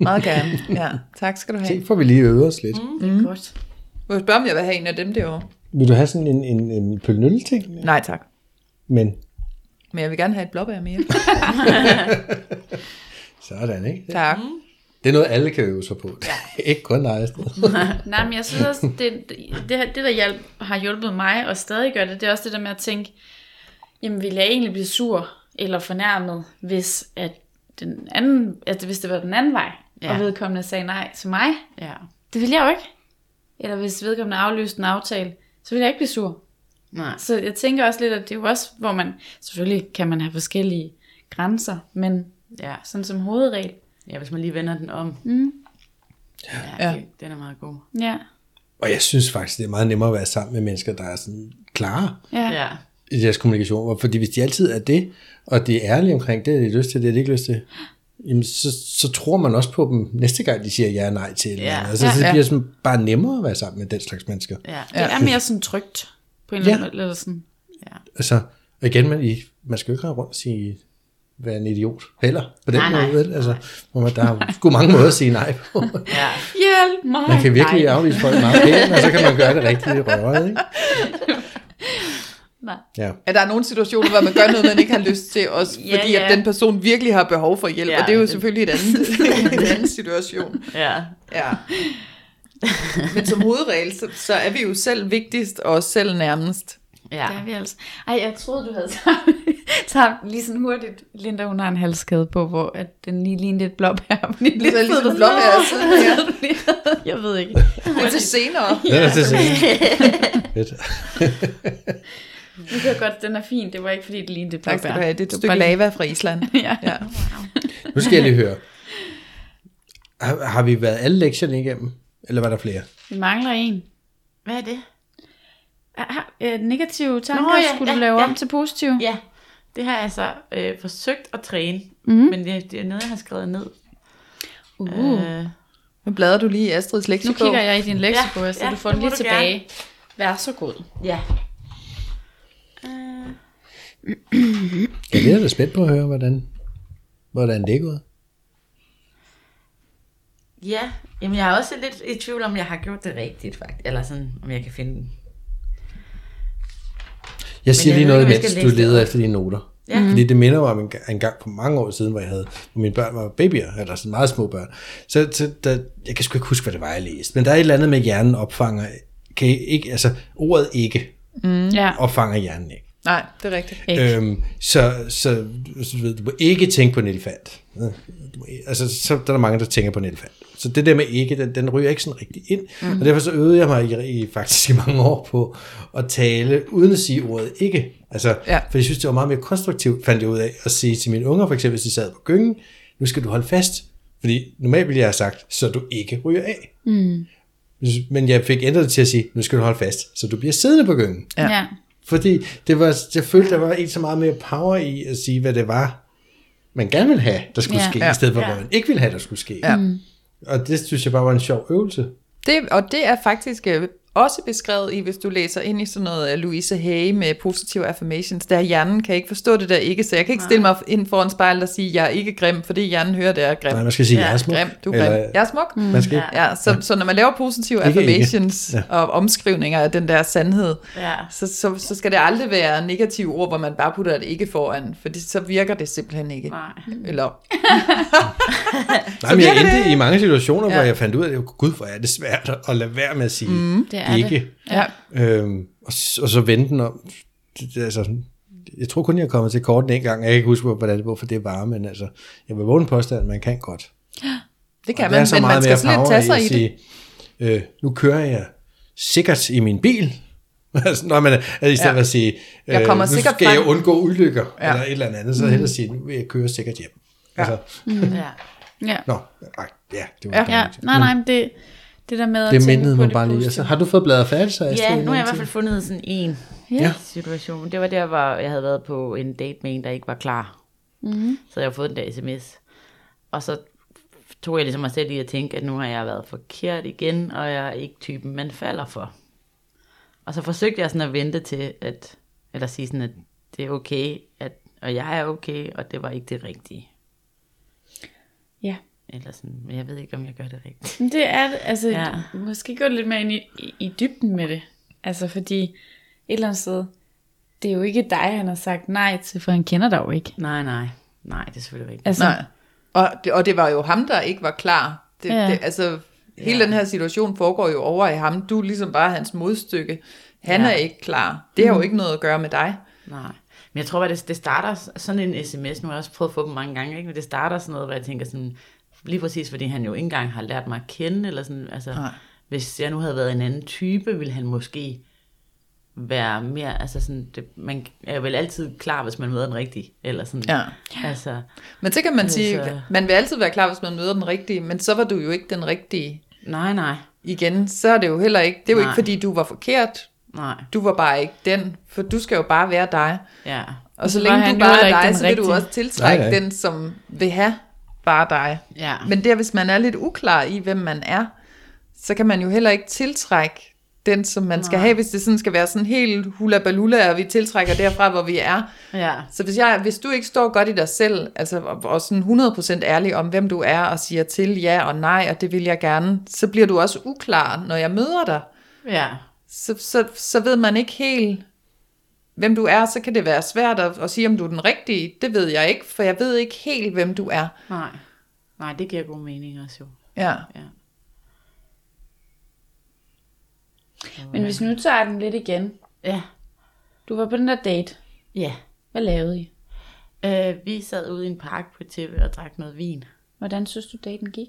E: Meget gerne. Ja, tak skal du have.
C: Se, får vi lige øvet os lidt. Mm.
B: Det er godt.
E: Må jeg spørge, om jeg vil have en af dem derovre?
C: Vil du have sådan en, en, en pølnølle ting?
E: Nej, tak.
C: Men
E: Men jeg vil gerne have et blåbær mere.
C: sådan, ikke?
E: Tak.
C: Det er noget, alle kan øve sig på. Ja. ikke kun dig.
B: Nej, men jeg synes også, det, det, det, det der hjælp, har hjulpet mig, og stadig gør det, det er også det der med at tænke, jamen vil jeg egentlig blive sur eller fornærmet, hvis at den anden, at hvis det var den anden vej, ja. Og vedkommende sagde nej til mig.
D: ja.
B: Det vil jeg jo ikke. Eller hvis vedkommende aflyste en aftale, så vil jeg ikke blive sur.
D: Nej.
B: Så jeg tænker også lidt, at det er jo også, hvor man, selvfølgelig kan man have forskellige grænser, men
D: Ja.
B: sådan som hovedregel.
D: ja, hvis man lige vender den om.
B: Mm.
D: Ja,
E: Ja.
D: Det, den er meget god.
B: Ja,
C: Og jeg synes faktisk, det er meget nemmere at være sammen med mennesker, der er sådan klare
B: ja.
D: Ja.
C: i deres kommunikation. Fordi hvis de altid er det, og de er ærlige omkring det, er de lyst til, det er de ikke lyst til, jamen så, så tror man også på dem næste gang, de siger ja og nej til eller
D: Ja.
C: Altså,
B: Ja.
C: så det
E: Ja.
C: bliver sådan bare nemmere at være sammen med den slags mennesker.
D: Ja.
B: Det er mere sådan trygt, på en eller anden måde. Eller sådan.
C: Altså, og igen, man, I, man skal jo ikke rundt og sige, være en idiot heller, på den
D: Nej,
C: måde.
D: nej.
C: Vel? Altså, hvor man, der er sgu mange måder at sige nej på.
D: ja.
B: Hjælp mig!
C: Man kan virkelig
B: Nej.
C: afvise folk meget pænt, og så kan man gøre det rigtig røret, ikke?
B: Nej.
C: Ja.
E: At der er nogle situationer, hvor man gør noget, man ikke har lyst til, også
B: Ja,
E: fordi
B: ja.
E: at den person virkelig har behov for hjælp,
D: Ja,
E: og det er jo
D: det-
E: selvfølgelig et andet, en anden situation.
D: ja.
E: Ja. Men som hovedregel, så, så er vi jo selv vigtigst og os selv nærmest.
D: Ja.
B: Det er vi altså. Ej, jeg troede, du havde taget, taget lige sådan hurtigt. Linda, hun har en halskæde på, hvor at den lige lignede et blåbær. Fordi det
E: Så ligesom et blåbær siden her.
B: Jeg ved ikke.
E: Det er til senere.
C: Den er til senere.
B: Nu kan jeg godt, den er fin. Det var ikke, fordi det lignede et blåbær.
E: Tak skal du have. Det er et stykke
B: lige-
E: lava fra Island.
B: Ja.
E: Ja.
C: Nu skal jeg lige høre. Har, har vi været alle lektierne igennem? Eller var der flere?
B: Vi mangler en.
D: Hvad er det?
B: Ah, negative tanker
D: Nå, ja,
B: skulle du
D: ja,
B: lave
D: ja.
B: om til positive.
D: Ja, det har jeg altså øh, forsøgt at træne,
B: Mhm.
D: mm. men det, det er noget, jeg har skrevet ned.
B: Uh.
D: Øh,
E: Nu bladrer du lige i Astrids
B: Nu
E: lektiebog.
B: kigger jeg i din lektiebog,
D: Ja,
B: så
D: ja,
B: du får
D: det
B: den lige
D: du
B: tilbage. Vær så god.
D: ja. Øh,
C: Ja, det er da spændt på at høre, hvordan, hvordan det er gået.
D: Ja, jamen jeg er også lidt i tvivl om, jeg har gjort det rigtigt, faktisk. Eller sådan, om jeg kan finde den.
C: Jeg siger
D: jeg
C: lige noget, mens du leder efter dine noter.
D: Ja.
C: Mm. Fordi det minder mig om en, en gang for mange år siden, hvor jeg havde, hvor mine børn var babyer, eller sådan meget små børn. Så, så der, jeg kan sgu ikke huske, hvad det var, jeg læste. Men der er et eller andet med, hjernen opfanger, kan ikke, altså ordet ikke
B: Ja.
C: opfanger hjernen ikke.
E: Nej, det er rigtigt.
B: Ikke.
C: Øhm, så, så, så du, ved, du må ikke tænke på en elefant. Altså, så der er der mange, der tænker på en elefant. Så det der med ikke, den, den ryger ikke sådan rigtig ind. Mm. Og derfor så øvede jeg mig i, i faktisk i mange år på at tale, uden at sige ordet ikke. Altså,
E: Ja.
C: For jeg synes, det var meget mere konstruktivt, fandt jeg ud af, at sige til mine unger, for eksempel hvis de sad på gyngen, nu skal du holde fast. Fordi normalt ville jeg have sagt, så du ikke ryger af. Mm. Men jeg fik ændret det til at sige, nu skal du holde fast, så du bliver siddende på gyngen.
B: Ja. ja.
C: Fordi det var, jeg følte, der var ikke så meget mere power i at sige, hvad det var, man gerne ville have, der skulle
B: Ja.
C: ske,
E: Ja.
C: i stedet for,
D: Ja.
C: hvad man ikke ville have, der skulle ske.
E: Ja.
C: Og det synes jeg bare var en sjov øvelse.
E: Det, og det er faktisk øh, også beskrevet i, hvis du læser ind i sådan noget af Louise Hay med positive affirmations, der hjernen kan ikke forstå det der ikke, så jeg kan ikke stille mig ind foran spejlet og sige, jeg er ikke grim, fordi hjernen hører, det er grim.
C: Nej, man skal sige,
D: Ja,
C: jeg er smuk.
E: Grim, du er grim.
C: Eller,
E: Jeg er smuk.
C: man skal ikke.
E: Ja, så, så når man laver positive
C: Ikke ikke.
E: affirmations
C: Ja.
E: og omskrivninger af den der sandhed,
D: Ja.
E: så, så, så skal det aldrig være negative ord, hvor man bare putter et ikke foran, for så virker det simpelthen ikke.
D: Nej.
E: Eller,
C: Nej, men jeg endte
E: det-
C: i mange situationer, ja. hvor
E: Ja.
C: jeg fandt ud af, at gud, hvor er det svært at lade være med at sige mm,
B: Det er
C: ikke.
B: det.
E: ja.
C: Øhm, og, og så vente den om. Det, det, altså, sådan- jeg tror kun, jeg er kommet til korten en gang. Jeg kan ikke huske, hvordan, hvorfor det var, men altså, jeg vil våge en påstand, at man kan godt.
E: det kan
C: Og
E: man,
C: er så
E: men
C: meget
E: man skal slet
C: power
E: tage sig i det.
C: sige, Øh, nu kører jeg sikkert i min bil. Altså, Nå, men altså, i stedet
E: Ja.
C: for at sige, øh,
E: Jeg kommer
C: nu skal jeg
E: frem.
C: undgå ulykker,
E: Ja.
C: ja. eller et eller andet, så mm. hellere sige, nu vil jeg køre sikkert hjem.
E: Ja.
C: Altså,
D: Ja.
B: Ja.
C: nå, nej, ja, det var
E: Ja.
B: ja. Nej, nej, men det, det der med at
C: Det
B: tænke
C: mindede
B: på
C: mig
B: det
C: bare lige. Altså, har du fået bladret færdigt, så?
D: Ja, nu har jeg i hvert fald fundet sådan en
C: Ja.
D: situation. Det var der, hvor jeg havde været på en date med en, der ikke var klar. Mm-hmm. Så jeg havde fået den der sms. Og så tog jeg ligesom mig selv i at tænke, at nu har jeg været forkert igen, og jeg er ikke typen, man falder for. Og så forsøgte jeg sådan at vente til, at, eller sige sådan, at det er okay, at, og jeg er okay, og det var ikke det rigtige. Eller sådan, men jeg ved ikke, om jeg gør det rigtigt.
B: Men det er det, altså,
D: Ja.
B: måske gå lidt mere ind i, i, i dybden med det. Altså, fordi et eller andet sted, det er jo ikke dig, han har sagt nej til, for han kender dig jo ikke.
D: Nej, nej, nej, det er selvfølgelig rigtigt.
B: Altså,
E: Nej. Og det, og det var jo ham, der ikke var klar. Det,
B: Ja.
E: det, altså, hele
D: Ja.
E: den her situation foregår jo over i ham. Du er ligesom bare hans modstykke. Han
D: Ja.
E: er ikke klar. Det har jo ikke noget at gøre med dig.
D: Nej. Men jeg tror bare, det, det starter sådan en sms, nu har jeg også prøvet at få dem mange gange, ikke? men det starter sådan noget, hvor jeg tænker sådan, lige præcis fordi han jo ikke engang har lært mig at kende, eller sådan, altså,
E: Nej.
D: hvis jeg nu havde været en anden type, ville han måske være mere, altså sådan, det, man er vel altid klar, hvis man møder den rigtige, eller sådan,
E: Ja.
D: altså,
E: Men så kan man sige,
D: Altså-
E: man vil altid være klar, hvis man møder den rigtige, men så var du jo ikke den rigtige
D: nej, nej,
E: igen. Så er det jo heller ikke, det er jo
D: Nej.
E: ikke fordi, du var forkert.
D: nej,
E: Du var bare ikke den, for du skal jo bare være dig.
D: ja,
E: Og så længe
B: han
E: du bare er dig,
B: den
E: så vil du
B: rigtige.
E: også tiltrække
C: Nej, nej.
E: den, som vil have bare dig.
D: ja,
E: Men der, hvis man er lidt uklar i, hvem man er, så kan man jo heller ikke tiltrække den, som man skal have, hvis det sådan skal være sådan helt hula balula, og vi tiltrækker derfra, hvor vi er.
D: ja,
E: Så hvis, jeg, hvis du ikke står godt i dig selv, altså, og, og sådan 100% ærlig om, hvem du er, og siger til ja og nej, og det vil jeg gerne, så bliver du også uklar, når jeg møder dig.
D: ja,
E: Så, så, så ved man ikke helt, hvem du er, så kan det være svært at, at sige, om du er den rigtige. Det ved jeg ikke, for jeg ved ikke helt, hvem du er.
D: nej, nej, det giver god mening også jo,
E: Ja.
D: ja.
B: Men hvis nu tager den lidt igen.
D: Ja,
B: Du var på den der date.
D: ja.
B: Hvad lavede I?
D: Øh, vi sad ude i en park på TV og drak noget vin.
B: Hvordan synes du, daten gik?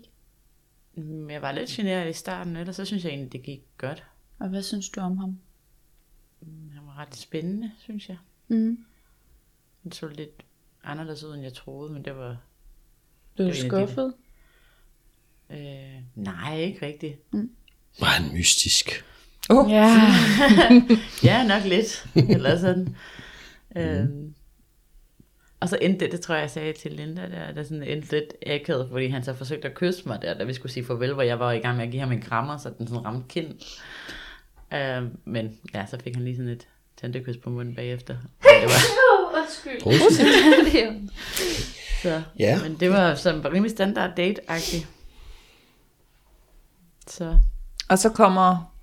D: Mm, Jeg var lidt generet i starten, ellers så synes jeg egentlig, det gik godt.
B: Og hvad synes du om ham?
D: Var ret spændende, synes jeg.
B: Mm.
D: Han så lidt anderledes ud, end jeg troede, men det var...
B: Blev du skuffet?
D: Øh, nej, ikke rigtigt.
C: Var han mystisk?
E: Oh,
B: Ja.
D: Ja, nok lidt. Eller sådan. øhm, og så endte det, det tror jeg, jeg sagde til Linda, der, der sådan endte lidt akavet, fordi han så forsøgte at kysse mig der, da vi skulle sige farvel, hvor jeg var i gang med at give ham en krammer, så den sådan ramte kind. Øhm, men ja, så fik han lige sådan et tantekys på munden bagefter. Og det var,
B: Undskyld.
D: så,
C: Ja.
D: Men det var sådan rimelig standard date-agtigt. Så
E: Og så kommer,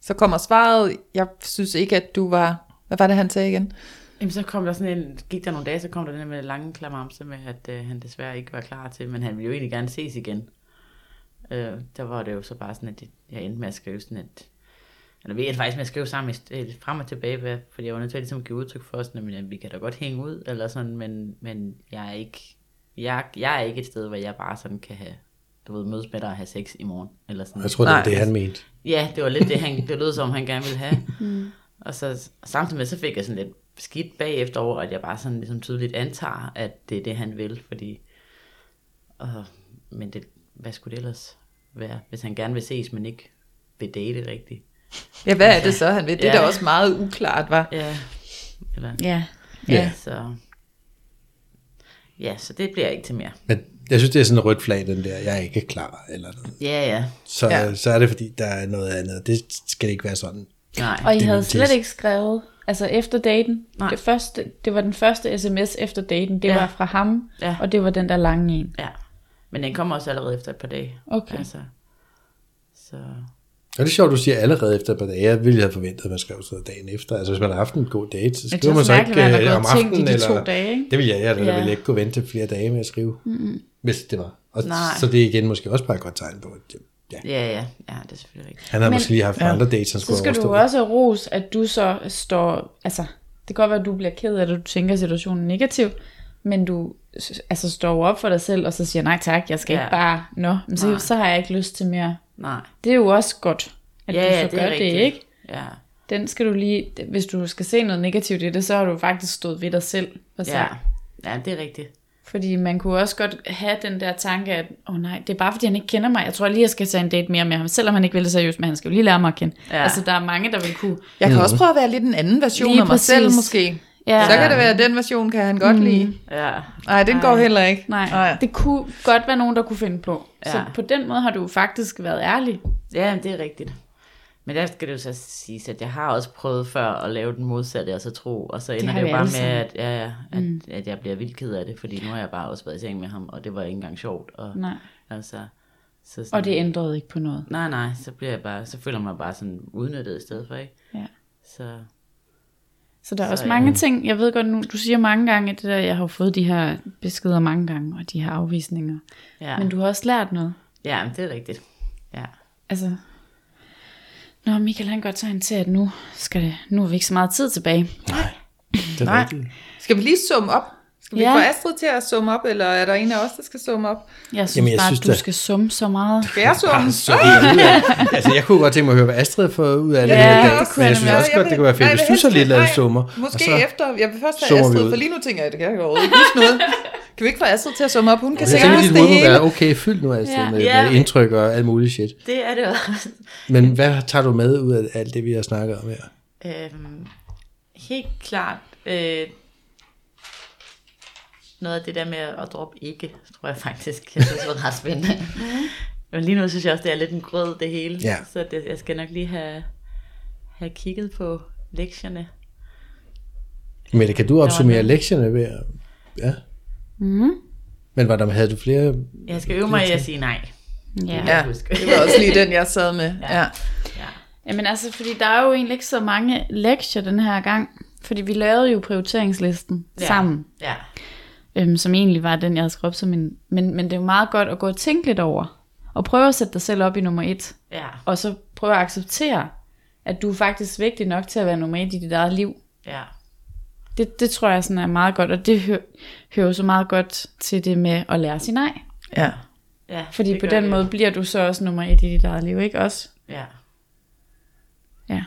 E: så kommer svaret, jeg synes ikke, at du var, hvad var det, han sagde igen?
D: Jamen, så kom der sådan en, gik der nogle dage, så kom der den med lange klamamse med, at øh, han desværre ikke var klar til, men han ville jo egentlig gerne ses igen. Øh, der var det jo så bare sådan, at det- jeg endte med at skrive sådan, at eller vi endte faktisk med at skrive sammen frem og tilbage, fordi jeg var nødt til at ligesom give udtryk for sådan, at vi kan da godt hænge ud, eller sådan, men, men jeg er ikke, jeg, jeg er ikke et sted, hvor jeg bare sådan kan have, du ved, mødes med dig og have sex i morgen, eller sådan.
C: Jeg tror, det var
E: Nej.
C: det, han mente.
D: Ja, det var lidt det, han, det lød som, han gerne ville have. Mm. Og så samtidig med, så fik jeg sådan lidt skidt bagefter over, at jeg bare sådan ligesom tydeligt antager, at det er det, han vil, fordi... Og, men det, hvad skulle det ellers være, hvis han gerne vil ses, men ikke vil date rigtigt?
E: Ja, hvad er det så, han ved? Det er
D: Ja.
E: da også meget uklart, var.
D: Ja, eller,
B: Ja.
C: Ja.
D: så... Ja, så det bliver ikke til mere.
C: Men jeg synes, det er sådan en rødt flag, den der, jeg er ikke klar, eller noget.
D: Ja, ja.
C: Så,
E: Ja.
C: så er det, fordi der er noget andet. Det skal ikke være sådan.
D: Nej.
B: Og I
C: Det
B: havde slet ikke skrevet, altså efter daten,
D: Nej.
B: det, første, det var den første sms efter daten, det
D: Ja.
B: var fra ham,
D: Ja.
B: og det var den der lange en.
D: Ja. Men den kommer også allerede efter et par dage.
B: Okay.
D: Altså, så...
C: Og det er sjovt, du siger allerede efter et par dage. Jeg ville have forventet, at man skrev sådan dagen efter. Altså, hvis man har haft en god date, så
B: det
C: skriver
B: er
C: man
B: også
C: så ikke øh, om aftenen.
B: de to
C: Eller,
B: dage, ikke?
C: det ville jeg, jeg
B: Ja.
C: ja. ville ikke kunne vente flere dage med at skrive. Mm-hmm. Hvis det var. Og
D: Nej.
C: så det er igen måske også bare et godt tegn på, at det- ja,
D: Ja, ja. Ja, det er selvfølgelig rigtigt.
C: han har måske lige haft ja. andre dates, han
B: Så
C: skulle
B: skal du
C: overstå.
B: også have ros, at du så står, altså, det kan godt være, at du bliver ked af, at du tænker situationen negativt, men du altså, står op for dig selv, og så siger, nej tak, jeg skal
D: Ja.
B: ikke bare, nå, men så,
D: Nej.
B: så har jeg ikke lyst til mere.
D: Nej.
B: Det er jo også godt, at
D: ja,
B: du
D: ja,
B: så
D: det er
B: gør
D: rigtigt.
B: det, ikke?
D: Ja.
B: Den skal du lige, hvis du skal se noget negativt i det, så har du faktisk stået ved dig selv. For
D: Ja. ja, det er rigtigt.
B: Fordi man kunne også godt have den der tanke, at åh oh nej, det er bare fordi han ikke kender mig. Jeg tror lige, jeg skal tage en date mere med ham, selvom han ikke vil det seriøst, men han skal jo lige lære mig at kende.
D: Ja.
B: Ja. Altså der er mange, der vil kunne...
E: Jeg kan også prøve at være lidt en anden version
B: Lige
E: af mig selv,
B: præcis.
E: måske.
B: Ja,
E: Så kan det være, at den version kan han godt lide.
D: Ja.
E: Nej, den går heller ikke.
B: Nej,
E: Nej.
B: det kunne godt være nogen, der kunne finde på. Ja. Så på den måde har du faktisk været ærlig.
D: Ja, det er rigtigt. Men der skal det jo så sige, at jeg har også prøvet før at lave den modsatte, og så tro, og så ender det,
B: vi
D: jo bare med, at, ja, ja, at, mm. at jeg bliver vildt ked af det, fordi nu har jeg bare også været i seng med ham, og det var ikke engang sjovt. Og,
B: Nej.
D: altså, så sådan,
B: Og det ændrede ikke på noget.
D: Nej, nej, så bliver jeg bare, så føler mig bare sådan udnyttet i stedet for, ikke?
B: Ja.
D: Så,
B: Så der er
D: Så,
B: også
D: ja.
B: mange ting, jeg ved godt nu, du siger mange gange, det der, jeg har fået de her beskeder mange gange, og de her afvisninger.
D: ja.
B: Men du har også lært noget.
D: Ja, men det er rigtigt. Ja.
B: Altså, Nå, Michael han godt tegn til, at nu, skal det, nu har vi ikke så meget tid tilbage.
C: Det er
E: Nej.
C: rigtigt.
E: Skal vi lige summe op? Skal vi
B: Ja.
E: få Astrid til at summe op, eller er der en af os, der skal summe op?
B: Jeg synes
C: Jamen, jeg
B: bare,
C: synes
B: at du
C: da-
B: skal summe så meget.
E: Skal jeg summe?
C: Så. Altså, jeg kunne godt tænke mig at høre, hvad Astrid har fået ud af det
B: Ja,
C: her i
B: det
C: dag.
B: kunne
C: Men
B: jeg
C: synes også
E: Jeg
C: godt,
E: vil-
C: det kunne være fedt, hvis
E: jeg
C: du så lige lavede summer.
E: Måske
C: og så,
E: efter. Jeg vil først have Astrid,
C: ud.
E: for lige nu tænker jeg, det kan jeg overhovedet ikke huske noget. Kan vi ikke få Astrid til at summe op? Hun kan sikkert huske det hele.
C: være okay fyldt nu, Astrid,
B: Ja.
C: med,
D: Ja.
C: med indtryk og alt muligt shit.
D: Det er det også.
C: Men hvad tager du med ud af alt det, vi har snakket om her?
D: Øhm, helt klart. Øh, noget af det der med at droppe ikke, tror jeg faktisk, jeg synes var ret spændende. Men lige nu synes jeg også, det er lidt en grød det hele.
C: Ja.
D: Så det, jeg skal nok lige have, have kigget på lektierne.
C: Mette, kan du opsummere
D: noget.
C: lektierne ved at... Ja.
B: Mm.
C: Men var der, havde du flere...
D: Jeg skal øve mig i at sige nej.
B: Ja.
D: Ja.
E: Ja, det var også lige den, jeg sad med. Ja.
D: Ja.
B: Jamen altså, fordi der er jo egentlig ikke så mange lektier den her gang. Fordi vi lavede jo prioriteringslisten
D: Ja.
B: ja. sammen,
D: Ja.
B: Øhm, som egentlig var den, jeg havde skrevet som en... Men, men det er jo meget godt at gå og tænke lidt over. Og prøve at sætte dig selv op i nummer et.
D: Ja.
B: Og så prøve at acceptere, at du er faktisk vigtig nok til at være nummer et i dit eget liv.
D: Ja.
B: Det, det tror jeg sådan er meget godt, og det hø- hører så meget godt til det med at lære sig nej.
E: ja.
D: ja
B: Fordi på den
D: det.
B: måde bliver du så også nummer et i dit eget liv, ikke også?
D: Ja.
B: Ja.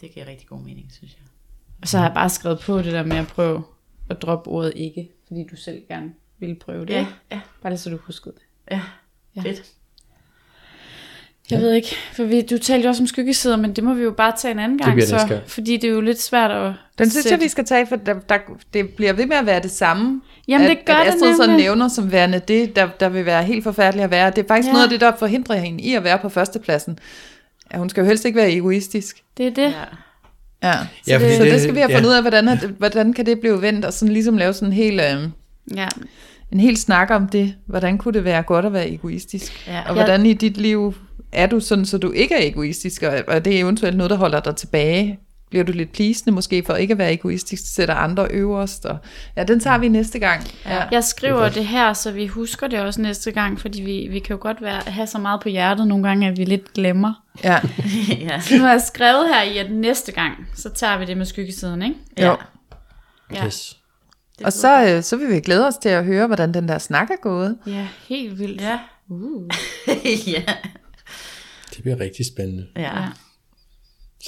D: Det giver rigtig god mening, synes jeg.
B: Og så har jeg bare skrevet på det der med at prøve at droppe ordet ikke, fordi du selv gerne ville prøve det.
D: Ja. Ja.
B: Bare lige så du husker det.
D: Ja.
B: Ja.
D: Fedt.
B: Jeg ved ikke, for vi, du talte jo også om skyggesider, men det må vi jo bare tage en anden gang,
C: næste
B: så, fordi det er jo lidt svært at
E: Den synes jeg, vi skal tage, for der, der, det bliver ved med at være det samme.
B: Jamen,
E: at,
B: det gør
E: at
B: det
E: Astrid så
B: nemlig.
E: nævner som værende det, der, der vil være helt forfærdeligt at være. Det er faktisk
B: ja.
E: noget af det, der forhindrer hende i at være på førstepladsen. Ja, hun skal jo helst ikke være egoistisk.
B: Det er det.
D: Ja.
E: Ja, så,
C: Ja,
E: ja, det, så det
C: det-
E: skal vi have
C: ja.
E: fundet ud af, hvordan, det- hvordan kan det blive vendt, og sådan ligesom lave sådan en hel, øh,
B: Ja.
E: en hel snak om det. Hvordan kunne det være godt at være egoistisk?
D: Ja.
E: Og hvordan i dit liv er du sådan, så du ikke er egoistisk, og er det eventuelt noget, der holder dig tilbage? Bliver du lidt plisende måske for ikke at være egoistisk, sætter andre øverst? Og, ja, den tager vi næste gang. Ja.
B: Jeg skriver det her, så vi husker det også næste gang, fordi vi, vi kan jo godt være, have så meget på hjertet nogle gange, at vi lidt glemmer.
E: ja.
D: ja.
B: Nu har jeg skrevet her i, at næste gang, så tager vi det med skyggesiden, ikke?
E: Jo.
B: Ja.
C: Yes.
E: Og så, øh, så vil vi glæde os til at høre, hvordan den der snak er gået.
B: Ja, helt vildt.
D: Ja.
B: Uh.
D: ja.
C: Det bliver rigtig spændende.
D: ja.
B: Ja.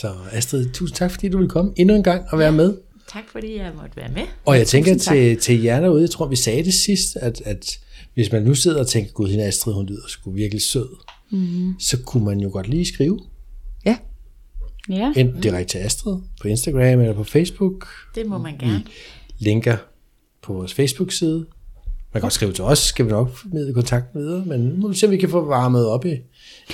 C: Så Astrid, tusind tak, fordi du ville komme endnu en gang og være med.
D: Tak fordi jeg måtte være med.
C: Og jeg tænker
E: Tusind tak.
C: til, til jer derude, jeg tror, vi sagde det sidst, at, at hvis man nu sidder og tænker, gud, hende Astrid, hun lyder sgu virkelig sød, mm-hmm. så kunne man jo godt lige skrive,
E: Ja,
B: Ja.
C: enten direkte til Astrid på Instagram eller på Facebook.
D: Det må man gerne.
C: Linker på vores Facebook-side. Man kan også skrive til os, skal vi nok formidle kontakten videre, men nu må vi se, om vi kan få varmet op i,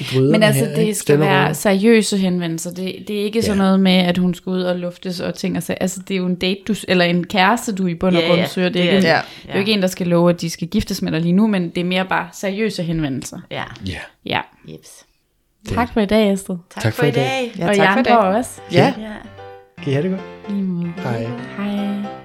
C: i
B: Men altså,
C: her,
B: det
C: ikke?
B: skal være
C: roligt.
B: seriøse henvendelser. Det, det er ikke sådan
C: Ja.
B: noget med, at hun skal ud og luftes og ting og sager. Altså, det er jo en date, du, eller en kæreste, du i bund og
D: Ja,
B: grund
D: ja,
B: søger. Det er, ikke,
D: er
B: en,
E: det.
B: er jo ikke en, der skal love, at de skal giftes med dig lige nu, men det er mere bare seriøse henvendelser.
D: Ja.
C: Ja,
B: Ja.
D: Jeps.
B: Tak for i dag, Astrid.
D: Tak,
C: tak
D: for i dag.
E: Ja,
B: og
E: tak for i dag.
B: også.
E: ja.
D: Ja.
C: kan I have det godt?
B: Lige måde.
C: Hej.